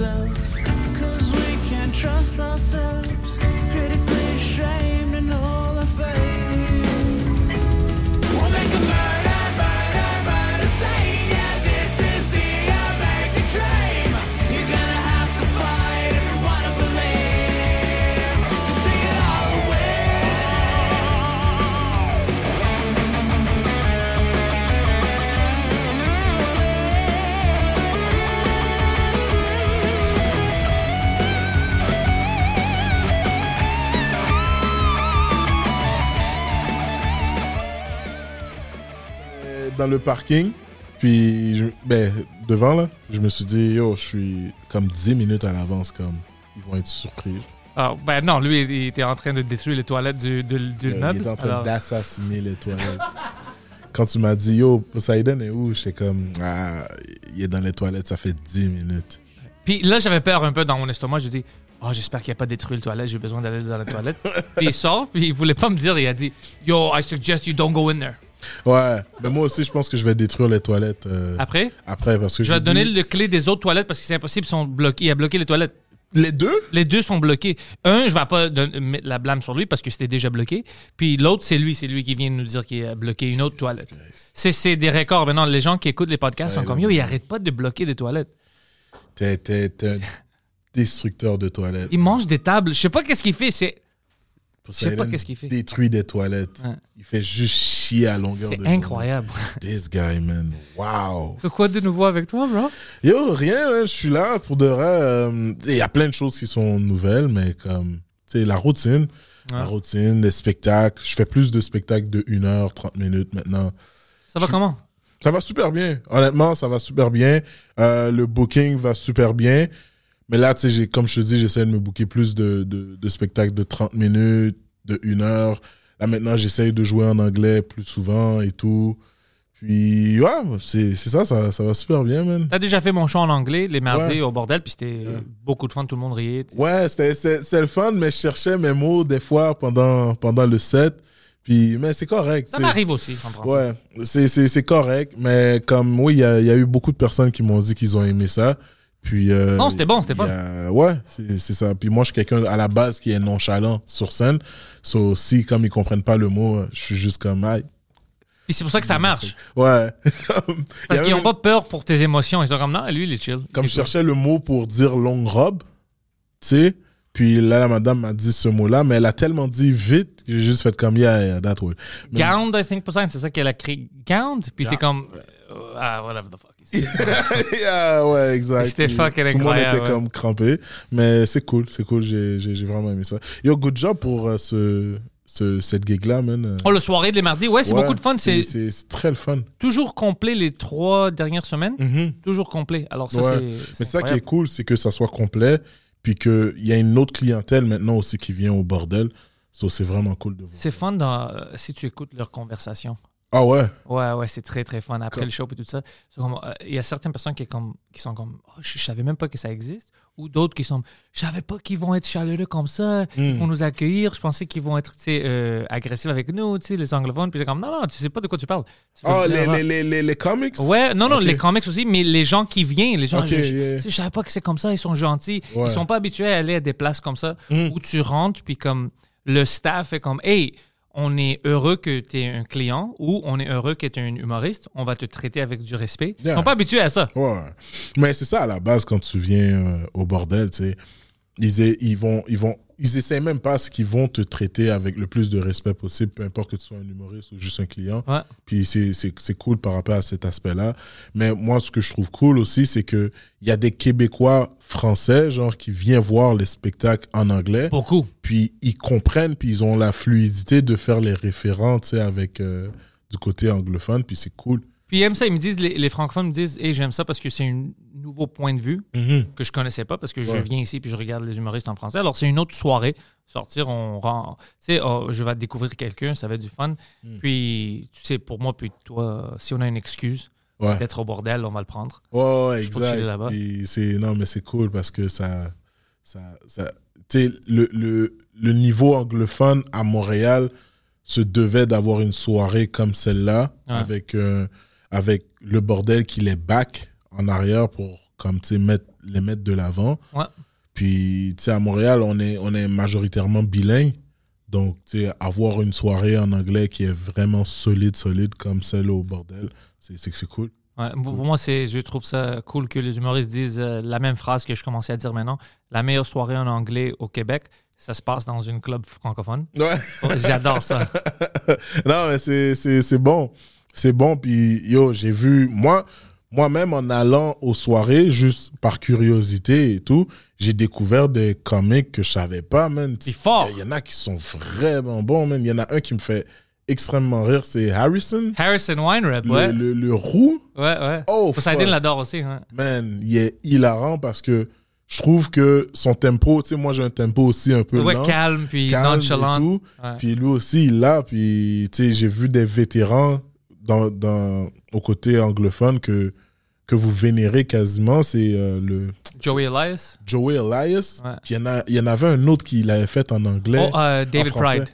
Cell Cause we can't trust ourselves dans le parking. Puis, je- ben, devant, là, je me suis dit, yo, je suis comme 10 minutes à l'avance, comme, ils vont être surpris. Ah, ben non, lui, il était en train de détruire les toilettes du, du, du Euh, il est en train alors- d'assassiner les toilettes. Quand tu m'as dit, yo, Poseidon est où? J'étais comme, ah, il est dans les toilettes, ça fait 10 minutes. Puis là, j'avais peur un peu dans mon estomac. Je dis, oh, j'espère qu'il n'a pas détruit le toilette. J'ai besoin d'aller dans la toilette. puis il sort, puis il voulait pas me dire. Il a dit, Yo, I suggest you don't go in there. Ouais, mais moi aussi, je pense que je vais détruire les toilettes euh, Après, après, parce que je vais te donner bu- le clé des autres toilettes parce que c'est impossible. Ils sont bloqués. Il a bloqué les toilettes. Les deux? Les deux sont bloqués. Un, je vais pas don- mettre la blâme sur lui parce que c'était déjà bloqué. Puis l'autre, c'est lui. C'est lui qui vient de nous dire qu'il a bloqué une autre toilette. C'est c'est des records. Maintenant, les gens qui écoutent les podcasts sont comme, yo, il arrête pas de bloquer des toilettes. T'es, t'es, t'es un destructeur de toilettes. Il mange des tables. Je sais pas qu'est-ce qu'il fait. C'est Je sais pas qu'est-ce qu'il fait. détruit des toilettes. Ouais. Il fait juste chier à longueur de journée. incroyable. This guy, man. Wow. Quoi de nouveau avec toi, bro? Yo, rien, man, je suis là pour de vrai. euh, Il y a plein de choses qui sont nouvelles, mais comme, tu sais, la routine. La routine, les spectacles. Je fais plus de spectacles de 1 heure, 30 minutes maintenant. Ça va Je- comment? Ça va super bien. Honnêtement, ça va super bien. Euh, le booking va super bien. Mais là, tu sais, comme je te dis, j'essaie de me booker plus de, de, de spectacles de 30 minutes, de 1 heure. Là, maintenant, j'essaye de jouer en anglais plus souvent et tout. Puis, ouais, c'est ça, ça, ça va super bien, man. T'as déjà fait mon show en anglais les mardis Ouais. au bordel, puis c'était beaucoup de fun, tout le monde riait. tu sais. Ouais, c'était- c'est le fun, mais je cherchais mes mots des fois pendant, pendant le set. Puis, mais c'est correct. Ça m'arrive aussi en français. Ouais, c'est- correct, mais comme, oui, il y a, il y a eu beaucoup de personnes qui m'ont dit qu'ils ont aimé ça. Puis, euh, Non, c'était bon, c'était a- Ouais, c'est ça. Puis moi, je suis quelqu'un à la base qui est nonchalant sur scène. So, si, comme ils comprennent pas le mot, je suis juste comme. Puis c'est pour ça que ça marche. Ouais. Parce qu'ils même- n'ont pas peur pour tes émotions. Ils sont comme, non, lui, il est chill. Comme je cherchais le mot pour dire longue robe, tu sais. Puis là, la madame m'a dit ce mot-là, mais elle a tellement dit vite que j'ai juste fait comme, yeah, yeah, that way. Mais- Gound, I think, Poseidon, c'est ça qu'elle a créé. Gound? Puis t'es comme, euh, ah, whatever the fuck. yeah, ouais, exact. C'était fucking Tout le monde incroyable, était ouais. comme crampé. Mais c'est cool, c'est cool. J'ai vraiment aimé ça. Yo, good job pour euh, ce, ce, cette gig-là, man. Oh, le soirée de les mardis, ouais, c'est ouais, beaucoup de fun. C'est très le fun. toujours complet les trois dernières semaines. Toujours complet. Alors ça, Ouais. c'est. Mais ça qui est incroyable. cool, c'est que ça soit complet, puis qu'il y a une autre clientèle maintenant aussi qui vient au bordel. So, c'est vraiment cool de voir. C'est fun dans- euh, si tu écoutes leurs conversations. Ah ouais? Ouais, ouais, c'est très, très fun. Après le show et tout ça, euh, il y a certaines personnes qui, comme, qui sont comme, oh, je, je savais même pas que ça existe. Ou d'autres qui sont, je savais pas qu'ils vont être chaleureux comme ça, ils Mm. vont nous accueillir. Je pensais qu'ils vont être, euh, agressifs avec nous, les anglophones. Puis c'est comme, non, non, tu sais pas de quoi tu parles. Tu peux les, les, les, les, les comics? Ouais, non, non, les comics aussi, mais les gens qui viennent, les gens, Ok, je, je- yeah. je savais pas que c'est comme ça, ils sont gentils. Ouais. Ils sont pas habitués à aller à des places comme ça Mm. où tu rentres, puis comme le staff est comme, hey, on est heureux que tu es un client ou on est heureux que tu es un humoriste, on va te traiter avec du respect. Ils Yeah. sont pas habitués à ça. Ouais. Mais c'est ça à la base quand tu viens euh, au bordel, tu sais. Ils, ils vont, ils vont, ils essaient même pas ce qu'ils vont te traiter avec le plus de respect possible, peu importe que tu sois un humoriste ou juste un client. Ouais. Puis c'est, c'est, c'est cool par rapport à cet aspect-là. Mais moi, ce que je trouve cool aussi, c'est que il y a des Québécois français, genre, qui viennent voir les spectacles en anglais. Beaucoup. Puis ils comprennent, puis ils ont la fluidité de faire les référents, tu sais, avec euh, du côté anglophone. Puis c'est cool. Puis ils aiment ça, ils me disent, les, les francophones me disent, hey, j'aime ça parce que c'est un nouveau point de vue que je connaissais pas parce que je viens ici puis je regarde les humoristes en français. Alors c'est une autre soirée. Sortir, on rend. Tu sais, oh, je vais découvrir quelqu'un, ça va être du fun. Mm. Puis, tu sais, pour moi, puis toi, si on a une excuse Ouais. d'être au bordel, on va le prendre. Ouais, ouais, exact. là-bas. C'est non, mais c'est cool parce que ça, ça, ça tu sais, le, le, le niveau anglophone à Montréal se devait d'avoir une soirée comme celle-là Ouais. avec euh, avec le bordel qui les back en arrière pour comme tu mettre les mettre de l'avant. Ouais. Puis tu sais à Montréal, on est on est majoritairement bilingue. Donc, tu sais, avoir une soirée en anglais qui est vraiment solide, solide comme celle au bordel, c'est c'est cool. Ouais, pour pour moi, c'est, je trouve ça cool que les humoristes disent euh, la même phrase que je commençais à dire maintenant. La meilleure soirée en anglais au Québec, ça se passe dans une club francophone. Ouais. J'adore ça. non, mais c'est bon. C'est bon. Puis, yo, j'ai vu, moi, moi-même, en allant aux soirées, juste par curiosité et tout, j'ai découvert des comiques que je savais pas, man. C'est fort. Il y en a qui sont vraiment bons, man. Il y en a un qui me fait extrêmement rire, c'est Harrison. Harrison Weinreb, Le, ouais. le, le roux, Ouais, ouais. Oh, Poseidon l'adore aussi. hein. man, il est hilarant parce que je trouve que son tempo, tu sais, moi j'ai un tempo aussi un peu Ouais, lent. calme, puis calme nonchalant. et tout. Ouais. Puis lui aussi, il l'a. Puis, tu sais, j'ai vu des vétérans dans, dans, au côté anglophone que, que vous vénérez quasiment. C'est euh, le Joey Elias. Joey Elias. Ouais. Puis il y, en a- il y en avait un autre qui l'avait fait en anglais. Oh, euh, David. Pride.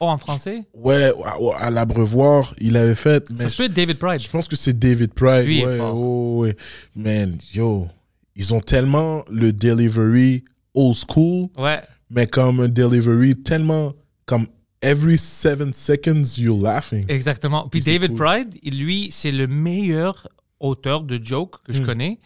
Oh, en français? Ouais, à, à l'abreuvoir, il avait fait. Mais Ça se peut être David Pride. je pense que c'est David Pride. Lui est ouais, fort. oh, ouais. Man, yo, ils ont tellement le delivery old school. Ouais. mais comme un delivery tellement comme every seven seconds you're laughing. Exactement. Puis David cool? Pride, lui, c'est le meilleur auteur de jokes que je Hmm. connais.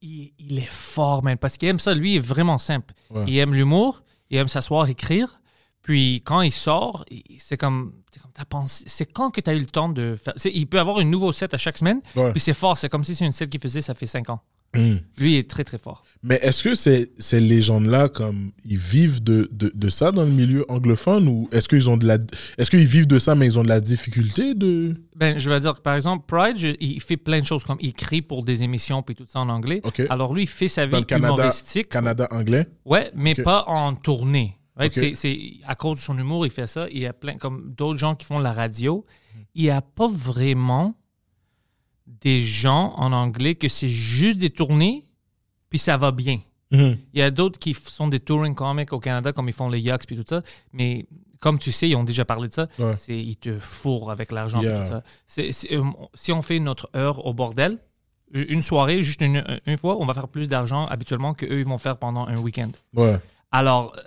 Il, il est fort, man, parce qu'il aime ça. Lui, il est vraiment simple. Ouais. Il aime l'humour, il aime s'asseoir, écrire. Puis quand il sort, c'est comme, c'est comme. C'est quand que tu as eu le temps de faire. Il peut avoir un nouveau set à chaque semaine. Ouais. Puis c'est fort. C'est comme si c'est une set qu'il faisait, ça fait cinq ans. Mm. Lui, il est très, très fort. Mais est-ce que ces, ces légendes-là, comme ils vivent de, de, de ça dans le milieu anglophone ou est-ce qu'ils ont de la, est-ce qu'ils vivent de ça mais ils ont de la difficulté de? Ben, je vais dire que par exemple, Pride, je- il fait plein de choses comme il écrit pour des émissions puis tout ça en anglais. Ok. Alors lui, il fait sa Dans vie le Canada, humoristique. Canada anglais? Ouais, mais pas en tournée. Right? Ok. C'est- C'est à cause de son humour, il fait ça. Il y a plein, comme d'autres gens qui font de la radio. Il n'y a pas vraiment des gens en anglais que c'est juste des tournées, puis ça va bien. Mhm. Il y a d'autres qui sont des touring comics au Canada, comme ils font les Yucks puis tout ça. Mais comme tu sais, ils ont déjà parlé de ça. Ouais. C'est ils te fourrent avec l'argent Yeah. tout ça. Euh, si on fait notre heure au bordel, une soirée, juste une, une fois, on va faire plus d'argent habituellement que eux ils vont faire pendant un week-end. Ouais. Alors, euh,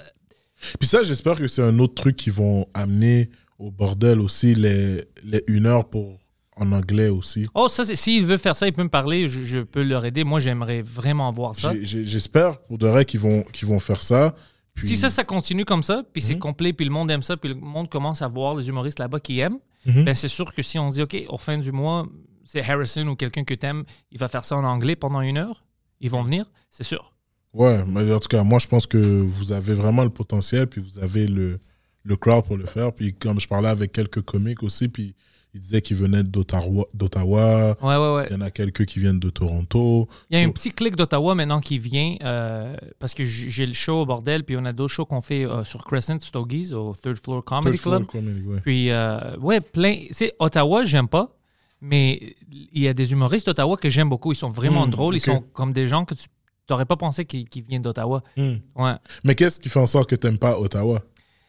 Puis ça, j'espère que c'est un autre truc qu'ils vont amener au bordel aussi les, les une heure pour en anglais aussi. oh, ça, c'est- s'il veut faire ça, il peut me parler, je, je peux leur aider. Moi, j'aimerais vraiment voir ça. J'espère pour de vrai qu'ils vont vont faire ça. Puis- Si ça, ça continue comme ça, puis c'est Mhm. complet, puis le monde aime ça, puis le monde commence à voir les humoristes là-bas qui aiment, Mhm. ben c'est sûr que si on dit, OK, au fin du mois, c'est Harrison ou quelqu'un que t'aimes, il va faire ça en anglais pendant une heure, ils vont venir, c'est sûr. Ouais, mais en tout cas, moi, je pense que vous avez vraiment le potentiel, puis vous avez le, le crowd pour le faire. Puis comme je parlais avec quelques comiques aussi, puis ils disaient qu'ils venaient d'Ottawa, d'Ottawa. Ouais, ouais, ouais. il y en a quelques qui viennent de Toronto. Il y a un petit clic d'Ottawa maintenant qui vient, euh, parce que j'ai le show au bordel, puis on a d'autres shows qu'on fait euh, sur Crescent Stogies, au Third Floor Comedy Third Floor Club. Comedy, ouais. Puis, euh, ouais, plein. C'est Ottawa, j'aime pas, mais il y a des humoristes d'Ottawa que j'aime beaucoup. Ils sont vraiment Hmm, drôles. Ils sont comme des gens que tu n'aurais pas pensé qu'ils qu'ils viennent d'Ottawa. Hmm. Ouais. Mais qu'est-ce qui fait en sorte que tu n'aimes pas Ottawa?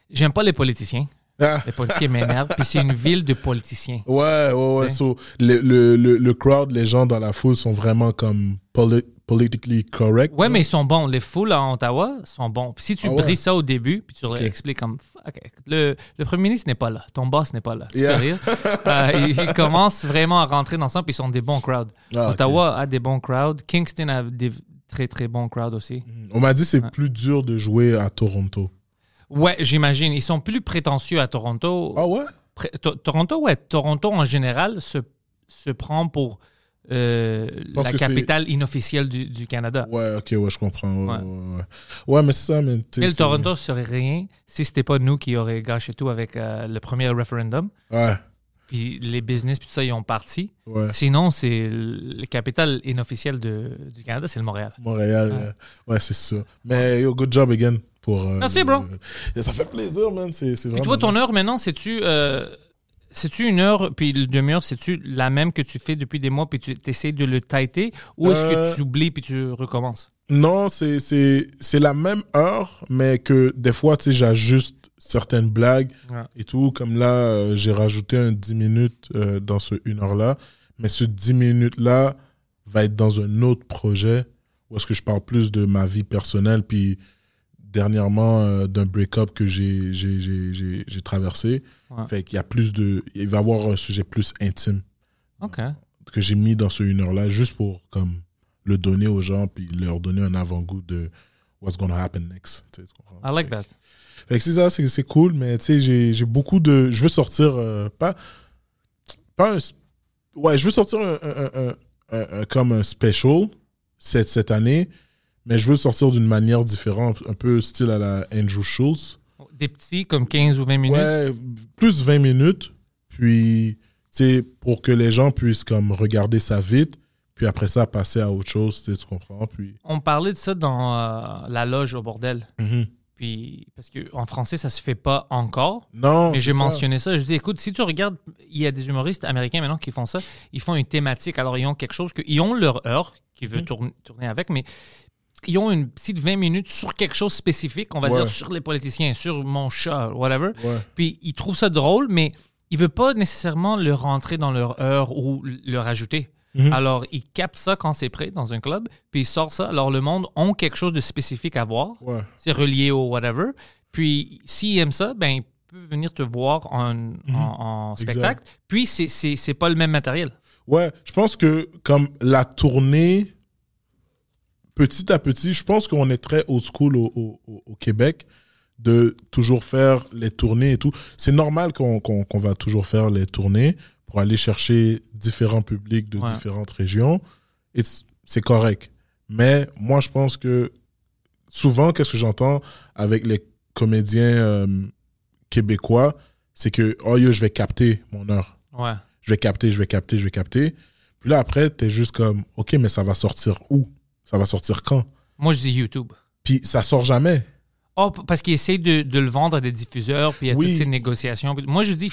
J'aime pas les politiciens. Ah, Les politiciens m'énervent. Puis c'est une ville de politiciens. Ouais, ouais, ouais. So, le, le, le, le crowd, les gens dans la foule sont vraiment comme poli- politically correct. Ouais, mais ils sont bons. Les foules à Ottawa sont bons. Puis si tu Ah ouais? brises ça au début, puis tu leur Ok. expliques comme le, le premier ministre n'est pas là, ton boss n'est pas là. Tu Yeah. rire. Euh, ils, ils commencent vraiment à rentrer dans ça, puis ils sont des bons crowds. Ah. Ottawa a des bons crowds. Kingston a des très très bons crowds aussi. On m'a dit que c'est plus dur de jouer à Toronto. Ouais, j'imagine. Ils sont plus prétentieux à Toronto. Ah ouais? Pré- Toronto, ouais. Toronto, en général, se, se prend pour euh, la capitale inofficielle du, du Canada. Ouais, ok, ouais, je comprends. Ouais, Ouais. ouais, ouais. Mais ça, mais. Mais le Toronto serait rien si c'était pas nous qui aurions gâché tout avec euh, le premier référendum. Ouais. puis les business, puis tout ça, ils ont parti. Ouais. Sinon, c'est le capital inofficiel de, du Canada, c'est le Montréal. Montréal, Ouais. euh, c'est ça. Mais yo, good job again. Pour, euh, Merci, bro. euh, ça fait plaisir, man. C'est vraiment. toi, ton heure maintenant, c'est-tu euh, c'est-tu une heure, puis le demi-heure, c'est-tu la même que tu fais depuis des mois, puis tu essaies de le tighter, ou est-ce Euh, que tu oublies, puis tu recommences? Non, c'est- c'est c'est la même heure, mais que des fois, tu sais, j'ajuste certaines blagues Ouais. et tout. Comme là, euh, j'ai rajouté un 10 minutes euh, dans ce 1 heure-là. Mais ce 10 minutes-là va être dans un autre projet où est-ce que je parle plus de ma vie personnelle, puis dernièrement euh, d'un break-up que j'ai traversé. Ouais. Fait qu'il y a plus de... Il va y avoir un sujet plus intime OK. que j'ai mis dans ce 1 heure-là, juste pour comme le donner aux gens, puis leur donner un avant-goût de what's gonna happen next. Tu? I like that. Fait que c'est ça, c'est cool, mais tu sais, j'ai beaucoup de. Je veux sortir, euh, pas. Pas un. Ouais, je veux sortir un- un- un- un- comme un special cette, cette année, mais je veux sortir d'une manière différente, un peu style à la Andrew Schultz. Des petits, comme 15 ou 20 minutes? Ouais, plus 20 minutes, puis, tu sais, pour que les gens puissent comme regarder ça vite, puis après ça, passer à autre chose, tu comprends? Puis. On parlait de ça dans euh, la loge au bordel. Mhm. Puis, parce qu'en français, ça se fait pas encore. Non, Mais j'ai mentionné ça. Je dis, écoute, si tu regardes, il y a des humoristes américains maintenant qui font ça. Ils font une thématique. Alors, ils ont quelque chose que. Ils ont leur heure qui veut Mhm. tourner, tourner avec, mais ils ont une petite 20 minutes sur quelque chose spécifique, on va Ouais. dire sur les politiciens, sur mon chat, whatever. Ouais. Puis ils trouvent ça drôle, mais ils veulent pas nécessairement le rentrer dans leur heure ou le rajouter. Mhm. Alors, ils captent ça quand c'est prêt dans un club, puis ils sortent ça. Alors, le monde ont quelque chose de spécifique à voir. Ouais. C'est relié au whatever. Puis, s'ils aiment ça, ben, ils peuvent venir te voir en, en- en Mhm. Exact. spectacle. Puis, c'est pas le même matériel. Ouais, je pense que comme la tournée, petit à petit, je pense qu'on est très old school au, au- au- au Québec de toujours faire les tournées et tout. C'est normal qu'on va toujours faire les tournées pour aller chercher différents publics de Ouais. différentes régions. Et c'est correct. Mais moi, je pense que souvent, qu'est-ce que j'entends avec les comédiens euh, québécois, c'est que, oh yo, je vais capter mon heure Ouais. je vais capter, je vais capter, je vais capter. Puis là, après, t'es juste comme, OK, mais ça va sortir où? Ça va sortir quand? Moi, je dis YouTube. Puis ça sort jamais? Oh, parce qu'ils essayent de, de le vendre à des diffuseurs, puis il y a Oui. toutes ces négociations. Moi, je dis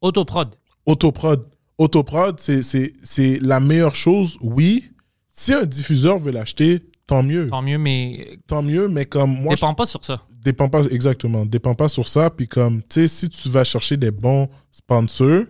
autoprod. Autoprod. Autoprod, c'est- la meilleure chose, oui. Si un diffuseur veut l'acheter, tant mieux. Tant mieux, mais Tant mieux, mais comme moi, dépend pas sur ça. dépend pas, exactement, dépend pas sur ça. Puis comme, tu sais, si tu vas chercher des bons sponsors,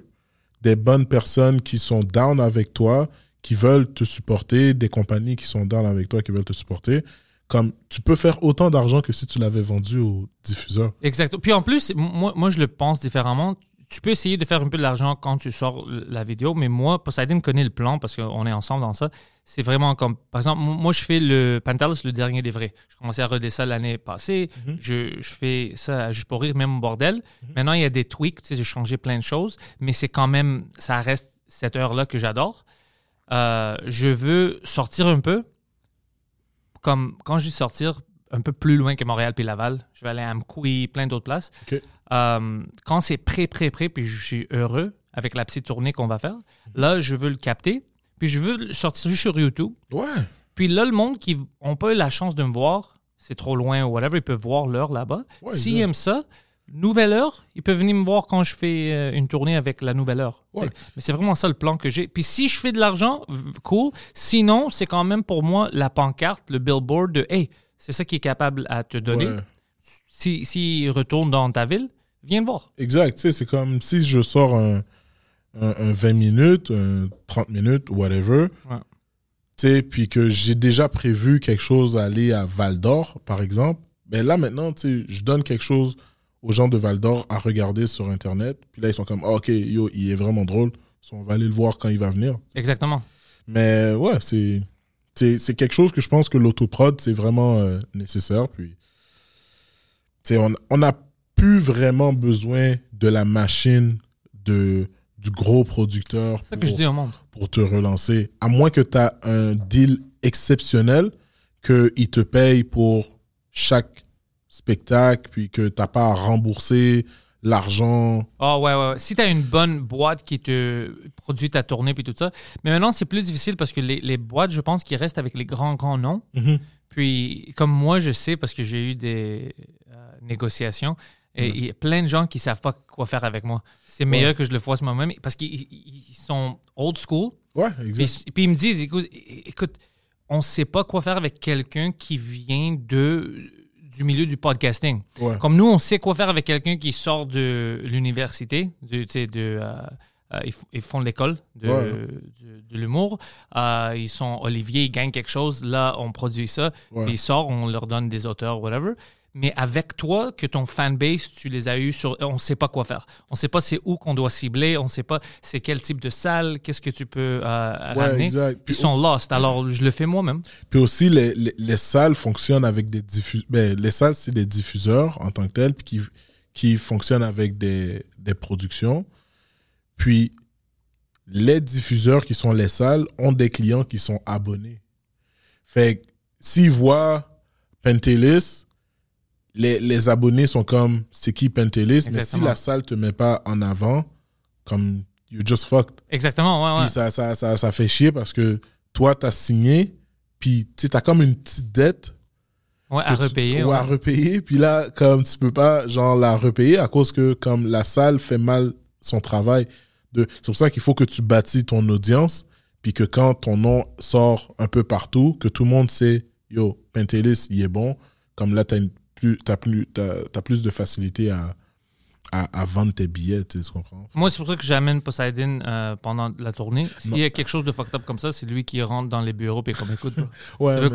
des bonnes personnes qui sont down avec toi, qui veulent te supporter, des compagnies qui sont down avec toi, qui veulent te supporter, comme tu peux faire autant d'argent que si tu l'avais vendu au diffuseur. Exact. Puis en plus, moi, moi, je le pense différemment. Tu peux essayer de faire un peu de l'argent quand tu sors la vidéo, mais moi, Poseidon connaît le plan parce qu'on est ensemble dans ça. C'est vraiment comme, par exemple, moi, je fais le Pantelis, le dernier des vrais. Je commençais à redescendre ça l'année passée. je, je fais ça juste pour rire, même au bordel. Maintenant, il y a des tweaks, tu sais, j'ai changé plein de choses, mais c'est quand même, ça reste cette heure-là que j'adore. Euh, je veux sortir un peu, comme quand je dis sortir, un peu plus loin que Montréal puis Laval. Je vais aller à Amkoui, plein d'autres places. Euh, quand c'est prêt, prêt, prêt, puis je suis heureux avec la petite tournée qu'on va faire, là, je veux le capter, puis je veux le sortir juste sur YouTube. Ouais. Puis là, le monde qui n'a pas eu la chance de me voir, c'est trop loin ou whatever, ils peuvent voir l'heure là-bas. S'ils aiment ça, nouvelle heure, ils peuvent venir me voir quand je fais euh, une tournée avec la nouvelle heure. Ouais. Mais c'est vraiment ça le plan que j'ai. Puis si je fais de l'argent, cool. Sinon, c'est quand même pour moi la pancarte, le billboard de Hey, c'est ça qui est capable à te donner. Ouais. Si S'il retourne dans ta ville, viens le voir. Exact. Tu sais, c'est comme si je sors un, un, un 20 minutes, un 30 minutes, whatever. Ouais. Tu sais, puis que j'ai déjà prévu quelque chose à aller à Val d'Or, par exemple. Mais là, maintenant, tu sais, je donne quelque chose aux gens de Val d'Or à regarder sur Internet. Puis là, ils sont comme, Ah, OK, yo, il est vraiment drôle. So, on va aller le voir quand il va venir. Exactement. Mais ouais, c'est c'est quelque chose que je pense que l'autoprod, c'est vraiment euh, nécessaire. Puis, on on n'a plus vraiment besoin de la machine de, du gros producteur que je pour, dis au monde. pour te relancer. À moins que tu as un deal exceptionnel, qu'il te paye pour chaque spectacle, puis que tu n'as pas à rembourser l'argent. Ah ouais, ouais, ouais. Si tu as une bonne boîte qui te produit ta tournée puis tout ça. Mais maintenant, c'est plus difficile parce que les, les boîtes, je pense, qui restent avec les grands, grands noms. Mhm. Puis, comme moi, je sais, parce que j'ai eu des euh, négociations, et il y a plein de gens qui savent pas quoi faire avec moi. C'est meilleur que je le fasse moi-même parce qu'ils ils- ils sont old school. Ouais, exact. puis ils me disent, écoute, écoute on ne sait pas quoi faire avec quelqu'un qui vient de, du milieu du podcasting. Ouais. Comme nous, on sait quoi faire avec quelqu'un qui sort de l'université, de, de, euh, euh, ils, font l'école de, Ouais. de, de l'humour. Euh, ils sont Olivier, ils gagnent quelque chose. Là, on produit ça. Ouais. Ils sortent, on leur donne des auteurs, whatever. Mais avec toi, que ton fanbase, tu les as eus sur. On ne sait pas quoi faire. On ne sait pas c'est où qu'on doit cibler. On ne sait pas c'est quel type de salle, qu'est-ce que tu peux euh, ramener. Puis Ils sont lost. Alors, je le fais moi-même. Puis aussi, les, les, les salles fonctionnent avec des diffuseurs. Ben, les salles, c'est des diffuseurs en tant que tels, qui, qui fonctionnent avec des, des productions. Puis, les diffuseurs qui sont les salles ont des clients qui sont abonnés. Fait que s'ils voient Pentelis, les, les abonnés sont comme c'est qui Pentelis, mais si la salle te met pas en avant, comme you just fucked. Exactement, ouais, ouais. Puis ça, ça, ça, ça fait chier parce que toi, t'as signé, puis tu as comme une petite dette. Ouais, à tu- repayer. ouais, ouais. à repayer. Puis là, comme tu peux pas, genre, la repayer à cause que, comme la salle fait mal son travail. De... C'est pour ça qu'il faut que tu bâtis ton audience, puis que quand ton nom sort un peu partout, que tout le monde sait, yo, Pentelis, il est bon. Comme là, t'as une plus, t'as plus, t'as plus de facilité à, à, à vendre tes billets, tu sais, tu comprends? Moi, c'est pour ça que j'amène Poseidon euh, pendant la tournée. S'il y a quelque chose de fucked up comme ça, c'est lui qui rentre dans les bureaux et comme écoute, Ouais, tu veux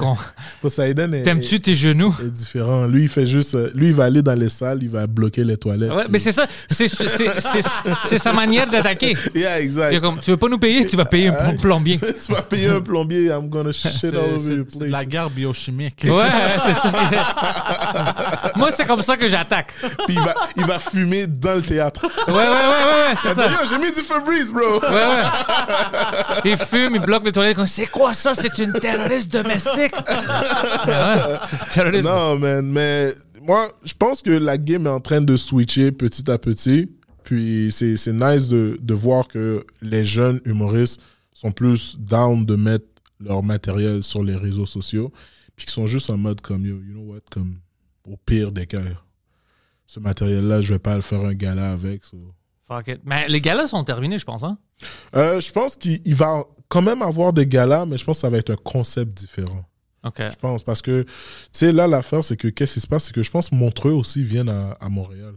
Poseidon est, t'aimes-tu tes genoux? est différent. Lui, il fait juste. euh, Lui, il va aller dans les salles, il va bloquer les toilettes. Ouais, mais c'est ça, c'est c'est- c'est- c'est- c'est sa manière d'attaquer. Yeah, Il est exact. comme, tu veux pas nous payer, tu vas payer un plom- plombier. tu vas payer un plombier, I'm gonna shit C'est all over c'est- your c'est de la place. guerre biochimique. Ouais, c'est ça. Moi, c'est comme ça que j'attaque. Puis il va, il va fumer dans le théâtre. Ouais, ouais, ouais, ouais, c'est ça. j'ai mis du Febreze, bro. Ouais, ouais. Il fume, il bloque les toilettes. C'est quoi ça? C'est une terroriste domestique. Ouais, terrorisme. Non, man, mais moi, je pense que la game est en train de switcher petit à petit. Puis c'est nice de, de voir que les jeunes humoristes sont plus down de mettre leur matériel sur les réseaux sociaux. Puis qu'ils sont juste en mode comme, yo, you know what, comme au pire des cas, ce matériel-là, je vais pas le faire un gala avec. so. Fuck it. Mais les galas sont terminés, je pense. Hein? Euh, je pense qu'il il va quand même avoir des galas, mais je pense que ça va être un concept différent. OK. Je pense. Parce que, tu sais, là, l'affaire, c'est que qu'est-ce qui se passe? C'est que je pense que Montreux aussi viennent à, à Montréal.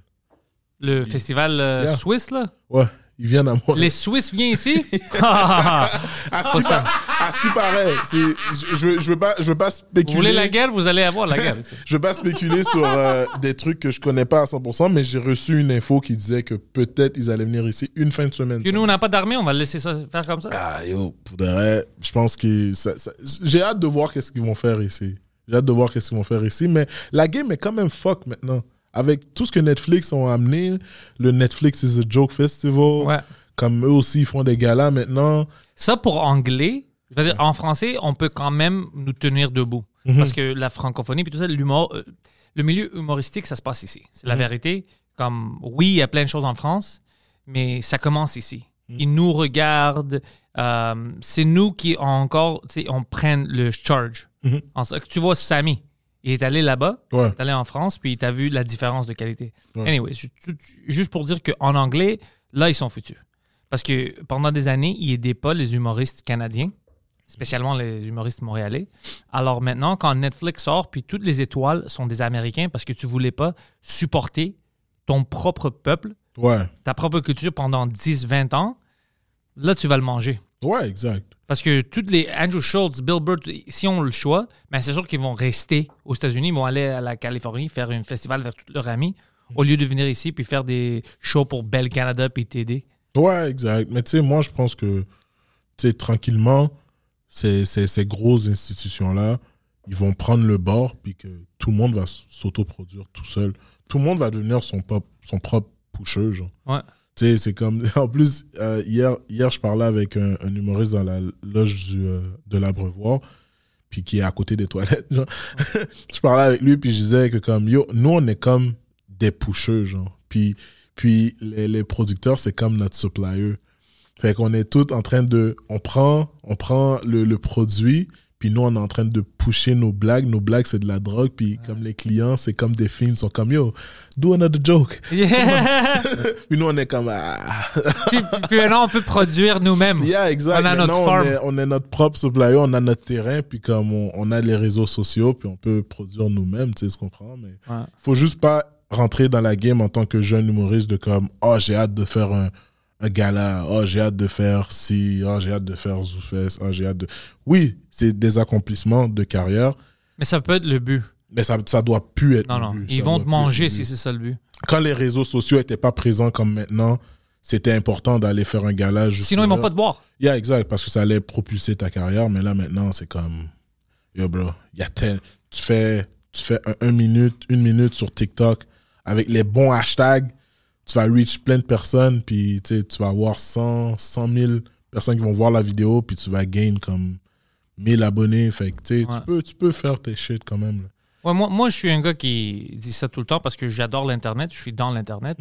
Le festival euh, Yeah. suisse, là? Ouais, ils viennent à Montréal. Les Suisses viennent ici? À ce qui, pa- à ce qui paraît, c'est- je, je, veux- pas, veux pas spéculer. Vous voulez la guerre, vous allez avoir la guerre. Je veux pas spéculer sur euh, des trucs que je connais pas à 100%, mais j'ai reçu une info qui disait que peut-être ils allaient venir ici une fin de semaine. Puis nous, on n'a pas d'armée, on va laisser ça faire comme ça. Ah, yo, pour de vrai, je pense que ça- ça- j'ai hâte de voir qu'est-ce qu'ils vont faire ici. J'ai hâte de voir qu'est-ce qu'ils vont faire ici, mais la game est quand même fuck maintenant. Avec tout ce que Netflix ont amené, le Netflix is a Joke Festival, Ouais. comme eux aussi ils font des galas maintenant. Ça, pour anglais, je veux dire, en français, on peut quand même nous tenir debout. Mhm. Parce que la francophonie, puis tout ça, l'humour, euh, le milieu humoristique, ça se passe ici. C'est Mhm. la vérité. Comme, oui, il y a plein de choses en France, mais ça commence ici. Mhm. Ils nous regardent. euh, c'est nous qui encore, on prenne le charge. Mhm. En tu vois, Samy, il est allé là-bas, Ouais. il est allé en France, puis il a vu la différence de qualité. Ouais. Anyway, ju- ju- juste pour dire qu'en anglais, là, ils sont futurs. Parce que pendant des années, ils n'aidaient pas les humoristes canadiens, spécialement les humoristes montréalais. Alors maintenant, quand Netflix sort, puis toutes les étoiles sont des Américains parce que tu voulais pas supporter ton propre peuple, Ouais. ta propre culture pendant 10-20 ans, là, tu vas le manger. Ouais, exact. Parce que toutes les Andrew Schultz, Bill Burr, si on le choix, ben c'est sûr qu'ils vont rester aux États-Unis, ils vont aller à la Californie faire un festival avec tous leurs amis, au lieu de venir ici puis faire des shows pour Bell Canada puis TD. Ouais, exact. Mais tu sais, moi, je pense que, tu sais, tranquillement, ces, ces, ces grosses institutions-là, ils vont prendre le bord, puis que tout le monde va s'autoproduire tout seul. Tout le monde va devenir son, pop, son propre pusher, genre. Ouais. Sais, c'est comme. En plus, euh, hier, hier, je parlais avec un, humoriste dans la loge du, euh, de l'Abreuvoir, puis qui est à côté des toilettes, je parlais avec lui, puis je disais que, comme, yo, nous, on est comme des pushers, genre. Puis, Puis les, producteurs, c'est comme notre supplier. Fait qu'on est tous en train de, on prend, on prend le produit, puis nous on est en train de pusher nos blagues. Nos blagues c'est de la drogue, puis comme les clients c'est comme des films, sont comme yo, do another joke. Yeah. Puis nous on est comme ah. puis, puis- maintenant, on peut produire nous-mêmes. Yeah, exact. On a notre farm. On est, on est notre propre supplier, on a notre terrain, puis comme on, on a les réseaux sociaux, puis on peut produire nous-mêmes, tu sais, ce qu'on prend. Mais Ouais. faut juste pas rentrer dans la game en tant que jeune humoriste de comme, oh, j'ai hâte de faire un, un gala, oh, j'ai hâte de faire ci, oh, j'ai hâte de faire Zoufès, oh, j'ai hâte de. Oui, c'est des accomplissements de carrière, Mais ça peut être le but. mais ça, ça doit plus être. Non, le non. but. Ils Ça vont te manger si c'est ça le but. Quand les réseaux sociaux étaient pas présents comme maintenant, c'était important d'aller faire un gala. juste Sinon, ils vont pas te voir. Yeah, exact, parce que ça allait propulser ta carrière, mais là maintenant, c'est comme yo bro, y a tel tu fais tu fais un, un minute, une minute sur TikTok avec les bons hashtags, tu vas reach plein de personnes puis tu vas avoir 100 100 000 personnes qui vont voir la vidéo puis tu vas gain comme 1000 abonnés, fait que tu sais, Ouais. tu peux tu peux faire tes shit quand même. là. Ouais, moi, moi, je suis un gars qui dit ça tout le temps parce que j'adore l'Internet. Je suis dans l'Internet.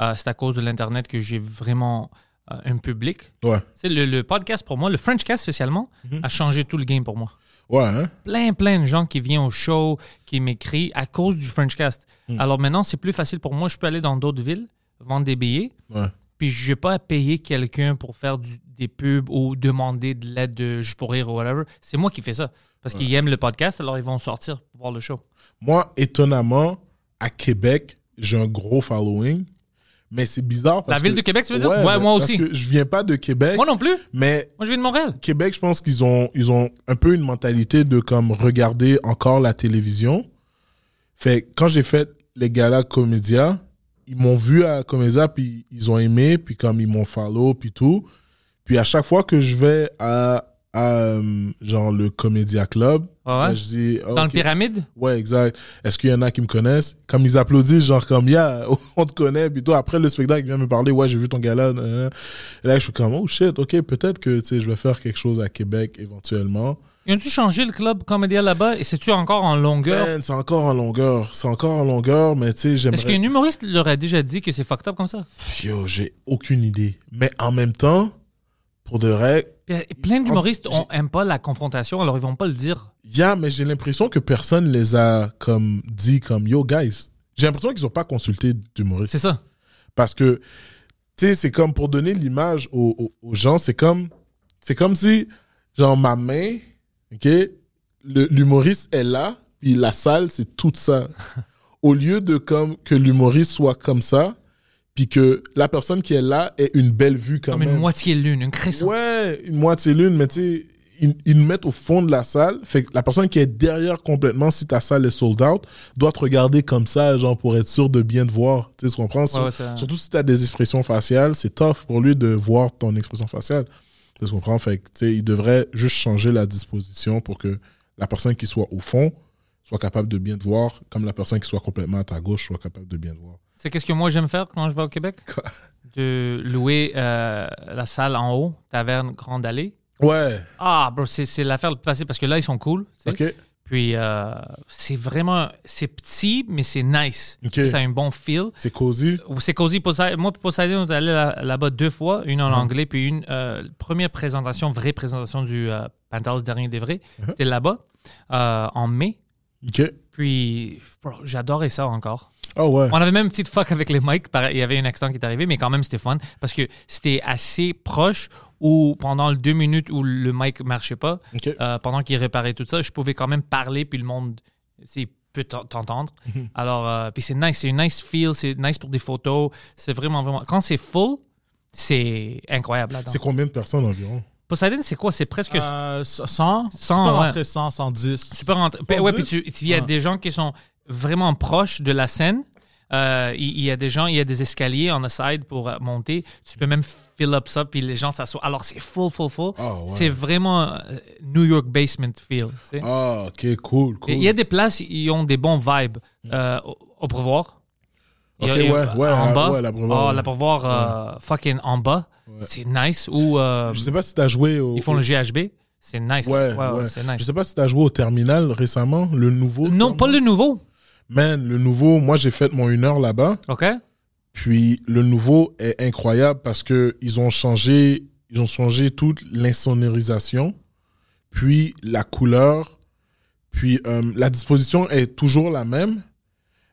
Euh, c'est à cause de l'Internet que j'ai vraiment euh, un public. Ouais. Le, le podcast, pour moi, le Frenchcast spécialement, a changé tout le game pour moi. Ouais, hein? Plein, plein de gens qui viennent au show, qui m'écrivent à cause du Frenchcast. Hmm. Alors maintenant, c'est plus facile pour moi. Je peux aller dans d'autres villes, vendre des billets, Ouais. puis je n'ai pas à payer quelqu'un pour faire du- des pubs ou demander de l'aide de juste pour rire ou whatever. C'est moi qui fais ça. Parce qu'ils aiment le podcast, alors ils vont sortir pour voir le show. Moi, étonnamment, à Québec, j'ai un gros following, mais c'est bizarre La ville que- de Québec, tu veux dire? Ouais, moi parce aussi. que je viens pas de Québec, Moi non plus. mais Moi, je viens de Montréal. Québec, je pense qu'ils ont, ils ont un peu une mentalité de comme regarder encore la télévision. Fait quand j'ai fait les galas Comédia, ils m'ont vu à Comédia, puis ils ont aimé, puis comme ils m'ont follow, puis tout. Puis à chaque fois que je vais à, à euh, genre le Comédia Club, Ah ouais? ben, je dis... Dans le pyramide? Ouais, exact. Est-ce qu'il y en a qui me connaissent? Comme ils applaudissent, genre comme, yeah, on te connaît. Puis toi, après le spectacle, il vient me parler, ouais, j'ai vu ton gala. Et là, je suis comme, oh shit, ok, peut-être que, tu sais, je vais faire quelque chose à Québec éventuellement. Ils ont-tu changé le club comédien là-bas? Et c'est-tu encore en longueur? Man, c'est encore en longueur. C'est encore en longueur, mais tu sais, Est-ce qu'un j'aimerais. humoriste leur a déjà dit que c'est fucked up comme ça? Yo, j'ai aucune idée. Mais en même temps, pour de vrai, euh, Plein d'humoristes n'aiment pas la confrontation, alors ils vont pas le dire. yeah, mais j'ai l'impression que personne les a comme dit comme, yo, guys. J'ai l'impression qu'ils ont pas consulté d'humoristes. C'est ça. Parce que, tu sais, c'est comme pour donner l'image aux, aux- aux gens, c'est comme, c'est comme si, genre, ma main, OK, l'humoriste est là, puis la salle, c'est tout ça. Au lieu de comme que l'humoriste soit comme ça, puis que la personne qui est là ait une belle vue quand Comme même. une moitié lune, une crescent. Ouais, une moitié lune, mais tu sais, ils, ils nous mettent au fond de la salle. Fait que la personne qui est derrière complètement, si ta salle est sold out, doit te regarder comme ça, genre, pour être sûr de bien te voir. Tu sais, tu comprends? Ouais, ça- Surtout si tu as des expressions faciales, c'est tough pour lui de voir ton expression faciale. Tu comprends? Fait que, il devrait juste changer la disposition pour que la personne qui soit au fond soit capable de bien te voir, comme la personne qui soit complètement à ta gauche soit capable de bien te voir. C'est qu'est-ce que moi j'aime faire quand je vais au Québec? Quoi? De louer euh, la salle en haut, taverne Grande Allée. Ouais, Ah, bro, c'est l'affaire le plus facile parce que là, ils sont cool. tu sais. ok. Puis, euh, c'est vraiment... C'est petit, mais c'est nice. Ça a un bon feel. C'est cosy? C'est Cozy Poseidon. Moi, Poseidon, on est allé là- là-bas deux fois, une en Uh-huh. anglais, puis une euh, première présentation, vraie présentation du euh, Dernier des Vrais. Uh-huh. C'était là-bas, euh, en mai. Puis, j'adorais ça encore. Ah ouais. On avait même une petite fuck avec les mics. Il y avait un accident qui est arrivé, mais quand même, c'était fun. Parce que c'était assez proche où, pendant les deux minutes où le mic marchait pas, euh, pendant qu'il réparait tout ça, je pouvais quand même parler, puis le monde c'est, peut t'en- t'entendre. Mhm. Alors, euh, puis c'est nice. C'est une nice feel. C'est nice pour des photos. C'est vraiment, vraiment. Quand c'est full, c'est incroyable. C'est combien de personnes environ? Poseidon, c'est quoi? C'est presque. Euh, 100, 100, tu peux ouais. rentrer 100, 110. Tu peux rentrer. Puis, ouais, puis 110? tu- il y a Ouais. des gens qui sont vraiment proches de la scène. Euh, il y, a des gens, il y a des escaliers on the side pour monter. Tu peux même fill up ça, puis les gens s'assoient. Alors, c'est full, full, full. Ah, ouais. C'est vraiment euh, New York basement feel. tu sais. Ah, ok, cool, Il y a des places, ils ont des bons vibes. Euh, au, a- Ok, a- ouais, ouais, en bas. ouais, la ouais. la Brevoir, euh, fucking en bas. C'est nice. Ou euh, Je sais pas si t'as joué au. ils font le GHB. C'est nice. Ouais, Ouais, ouais, ouais. c'est nice. Je sais pas si t'as joué au terminal récemment, le nouveau. Non, pas le nouveau. Man, le nouveau, moi j'ai fait mon une heure là-bas. OK? Puis le nouveau est incroyable parce que ils ont changé, ils ont changé toute l'insonorisation, puis la couleur, puis euh, la disposition est toujours la même,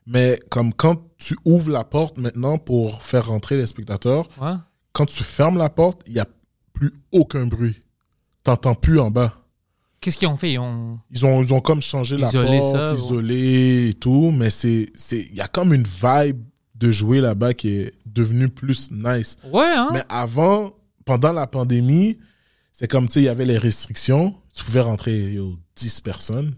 mais comme quand tu ouvres la porte maintenant pour faire rentrer les spectateurs, Ouais. quand tu fermes la porte, il y a plus aucun bruit. T'entends plus en bas. Qu'est-ce qu'ils ont fait? Ils ont... Ils ont, ils ont comme changé Isolé la porte, ça, isolé et tout, mais c'est, c'est, il y a comme une vibe de jouer là-bas qui est devenue plus nice. Ouais, hein? Mais avant, pendant la pandémie, c'est comme, tu sais, il y avait les restrictions. Tu pouvais rentrer, yo, 10 personnes.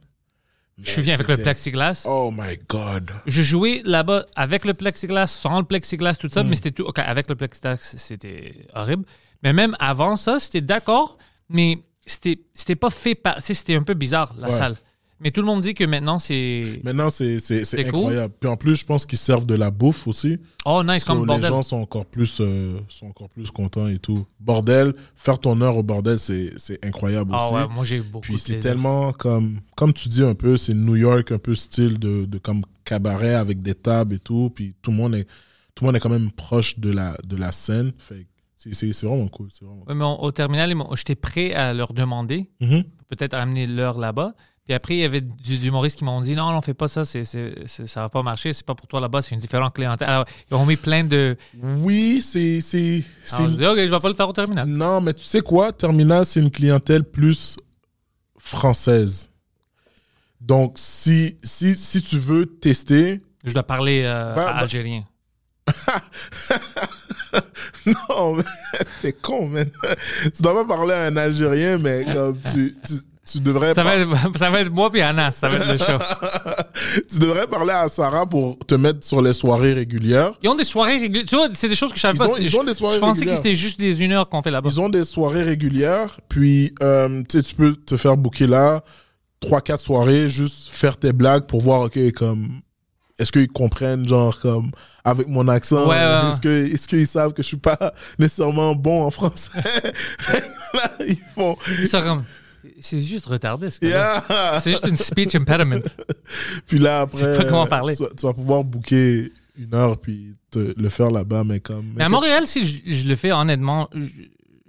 je suis venu avec le plexiglas. Oh my God. Je jouais là-bas avec le plexiglas, sans le plexiglas, tout Mm. ça, mais c'était tout. OK, avec le plexiglas, c'était horrible. Mais même avant ça, c'était d'accord, mais c'était pas fait par. C'était un peu bizarre, la Ouais. salle. Mais tout le monde dit que maintenant, c'est. Maintenant, c'est, cool. incroyable. Puis en plus, je pense qu'ils servent de la bouffe aussi. Oh, nice, comme les bordel. gens sont encore plus euh, sont encore plus contents et tout. Bordel, faire ton heure au bordel, c'est c'est incroyable Ah aussi. ouais, moi, j'ai beaucoup Puis c'est tellement comme comme tu dis un peu, c'est New York un peu style de, de comme cabaret avec des tables et tout. Puis tout le monde est tout le monde est quand même proche de la de la scène. Fait c'est vraiment cool. C'est vraiment. Ouais, mais on- au terminal, j'étais prêt à leur demander, Mhm. peut-être amener l'heure là-bas. Puis après, il y avait du, du humoriste qui m'ont dit non, non, fais pas ça, c'est, c'est, c'est- ça va pas marcher, c'est pas pour toi là-bas, c'est une différente clientèle. Alors, ils ont mis plein de. Oui, c'est c'est Alors, je dis, ok, je vais pas le faire au terminal. Non, mais tu sais quoi, Terminal, c'est une clientèle plus française. Donc, si, si, si tu veux tester, Je dois parler euh, algérien. non, mais t'es con, man. Tu dois pas parler à un Algérien, mais comme tu, tu, tu devrais Ça par- va, être, ça va être moi puis Anas, ça va être le show. tu devrais parler à Sarah pour te mettre sur les soirées régulières. Ils ont des soirées régulières. Tu vois, c'est des choses que je savais Ils pas. ont- ils je, ont des soirées je pensais que c'était juste des une heure qu'on fait là-bas. Ils ont des soirées régulières, puis euh, tu peux te faire booker là, trois, quatre soirées, juste faire tes blagues pour voir, ok, comme, est-ce qu'ils comprennent, genre, comme, avec mon accent, Ouais, ouais, ouais. est-ce que, est-ce qu'ils savent que je suis pas nécessairement bon en français? là, ils font, Ils sont comme. C'est juste retardé, ce yeah! C'est juste une speech impediment. Puis là, après, sais pas comment parler. Tu, vas, tu vas pouvoir booker une heure, puis te le faire là-bas, mais comme. Mais à Montréal, si je, je le fais honnêtement,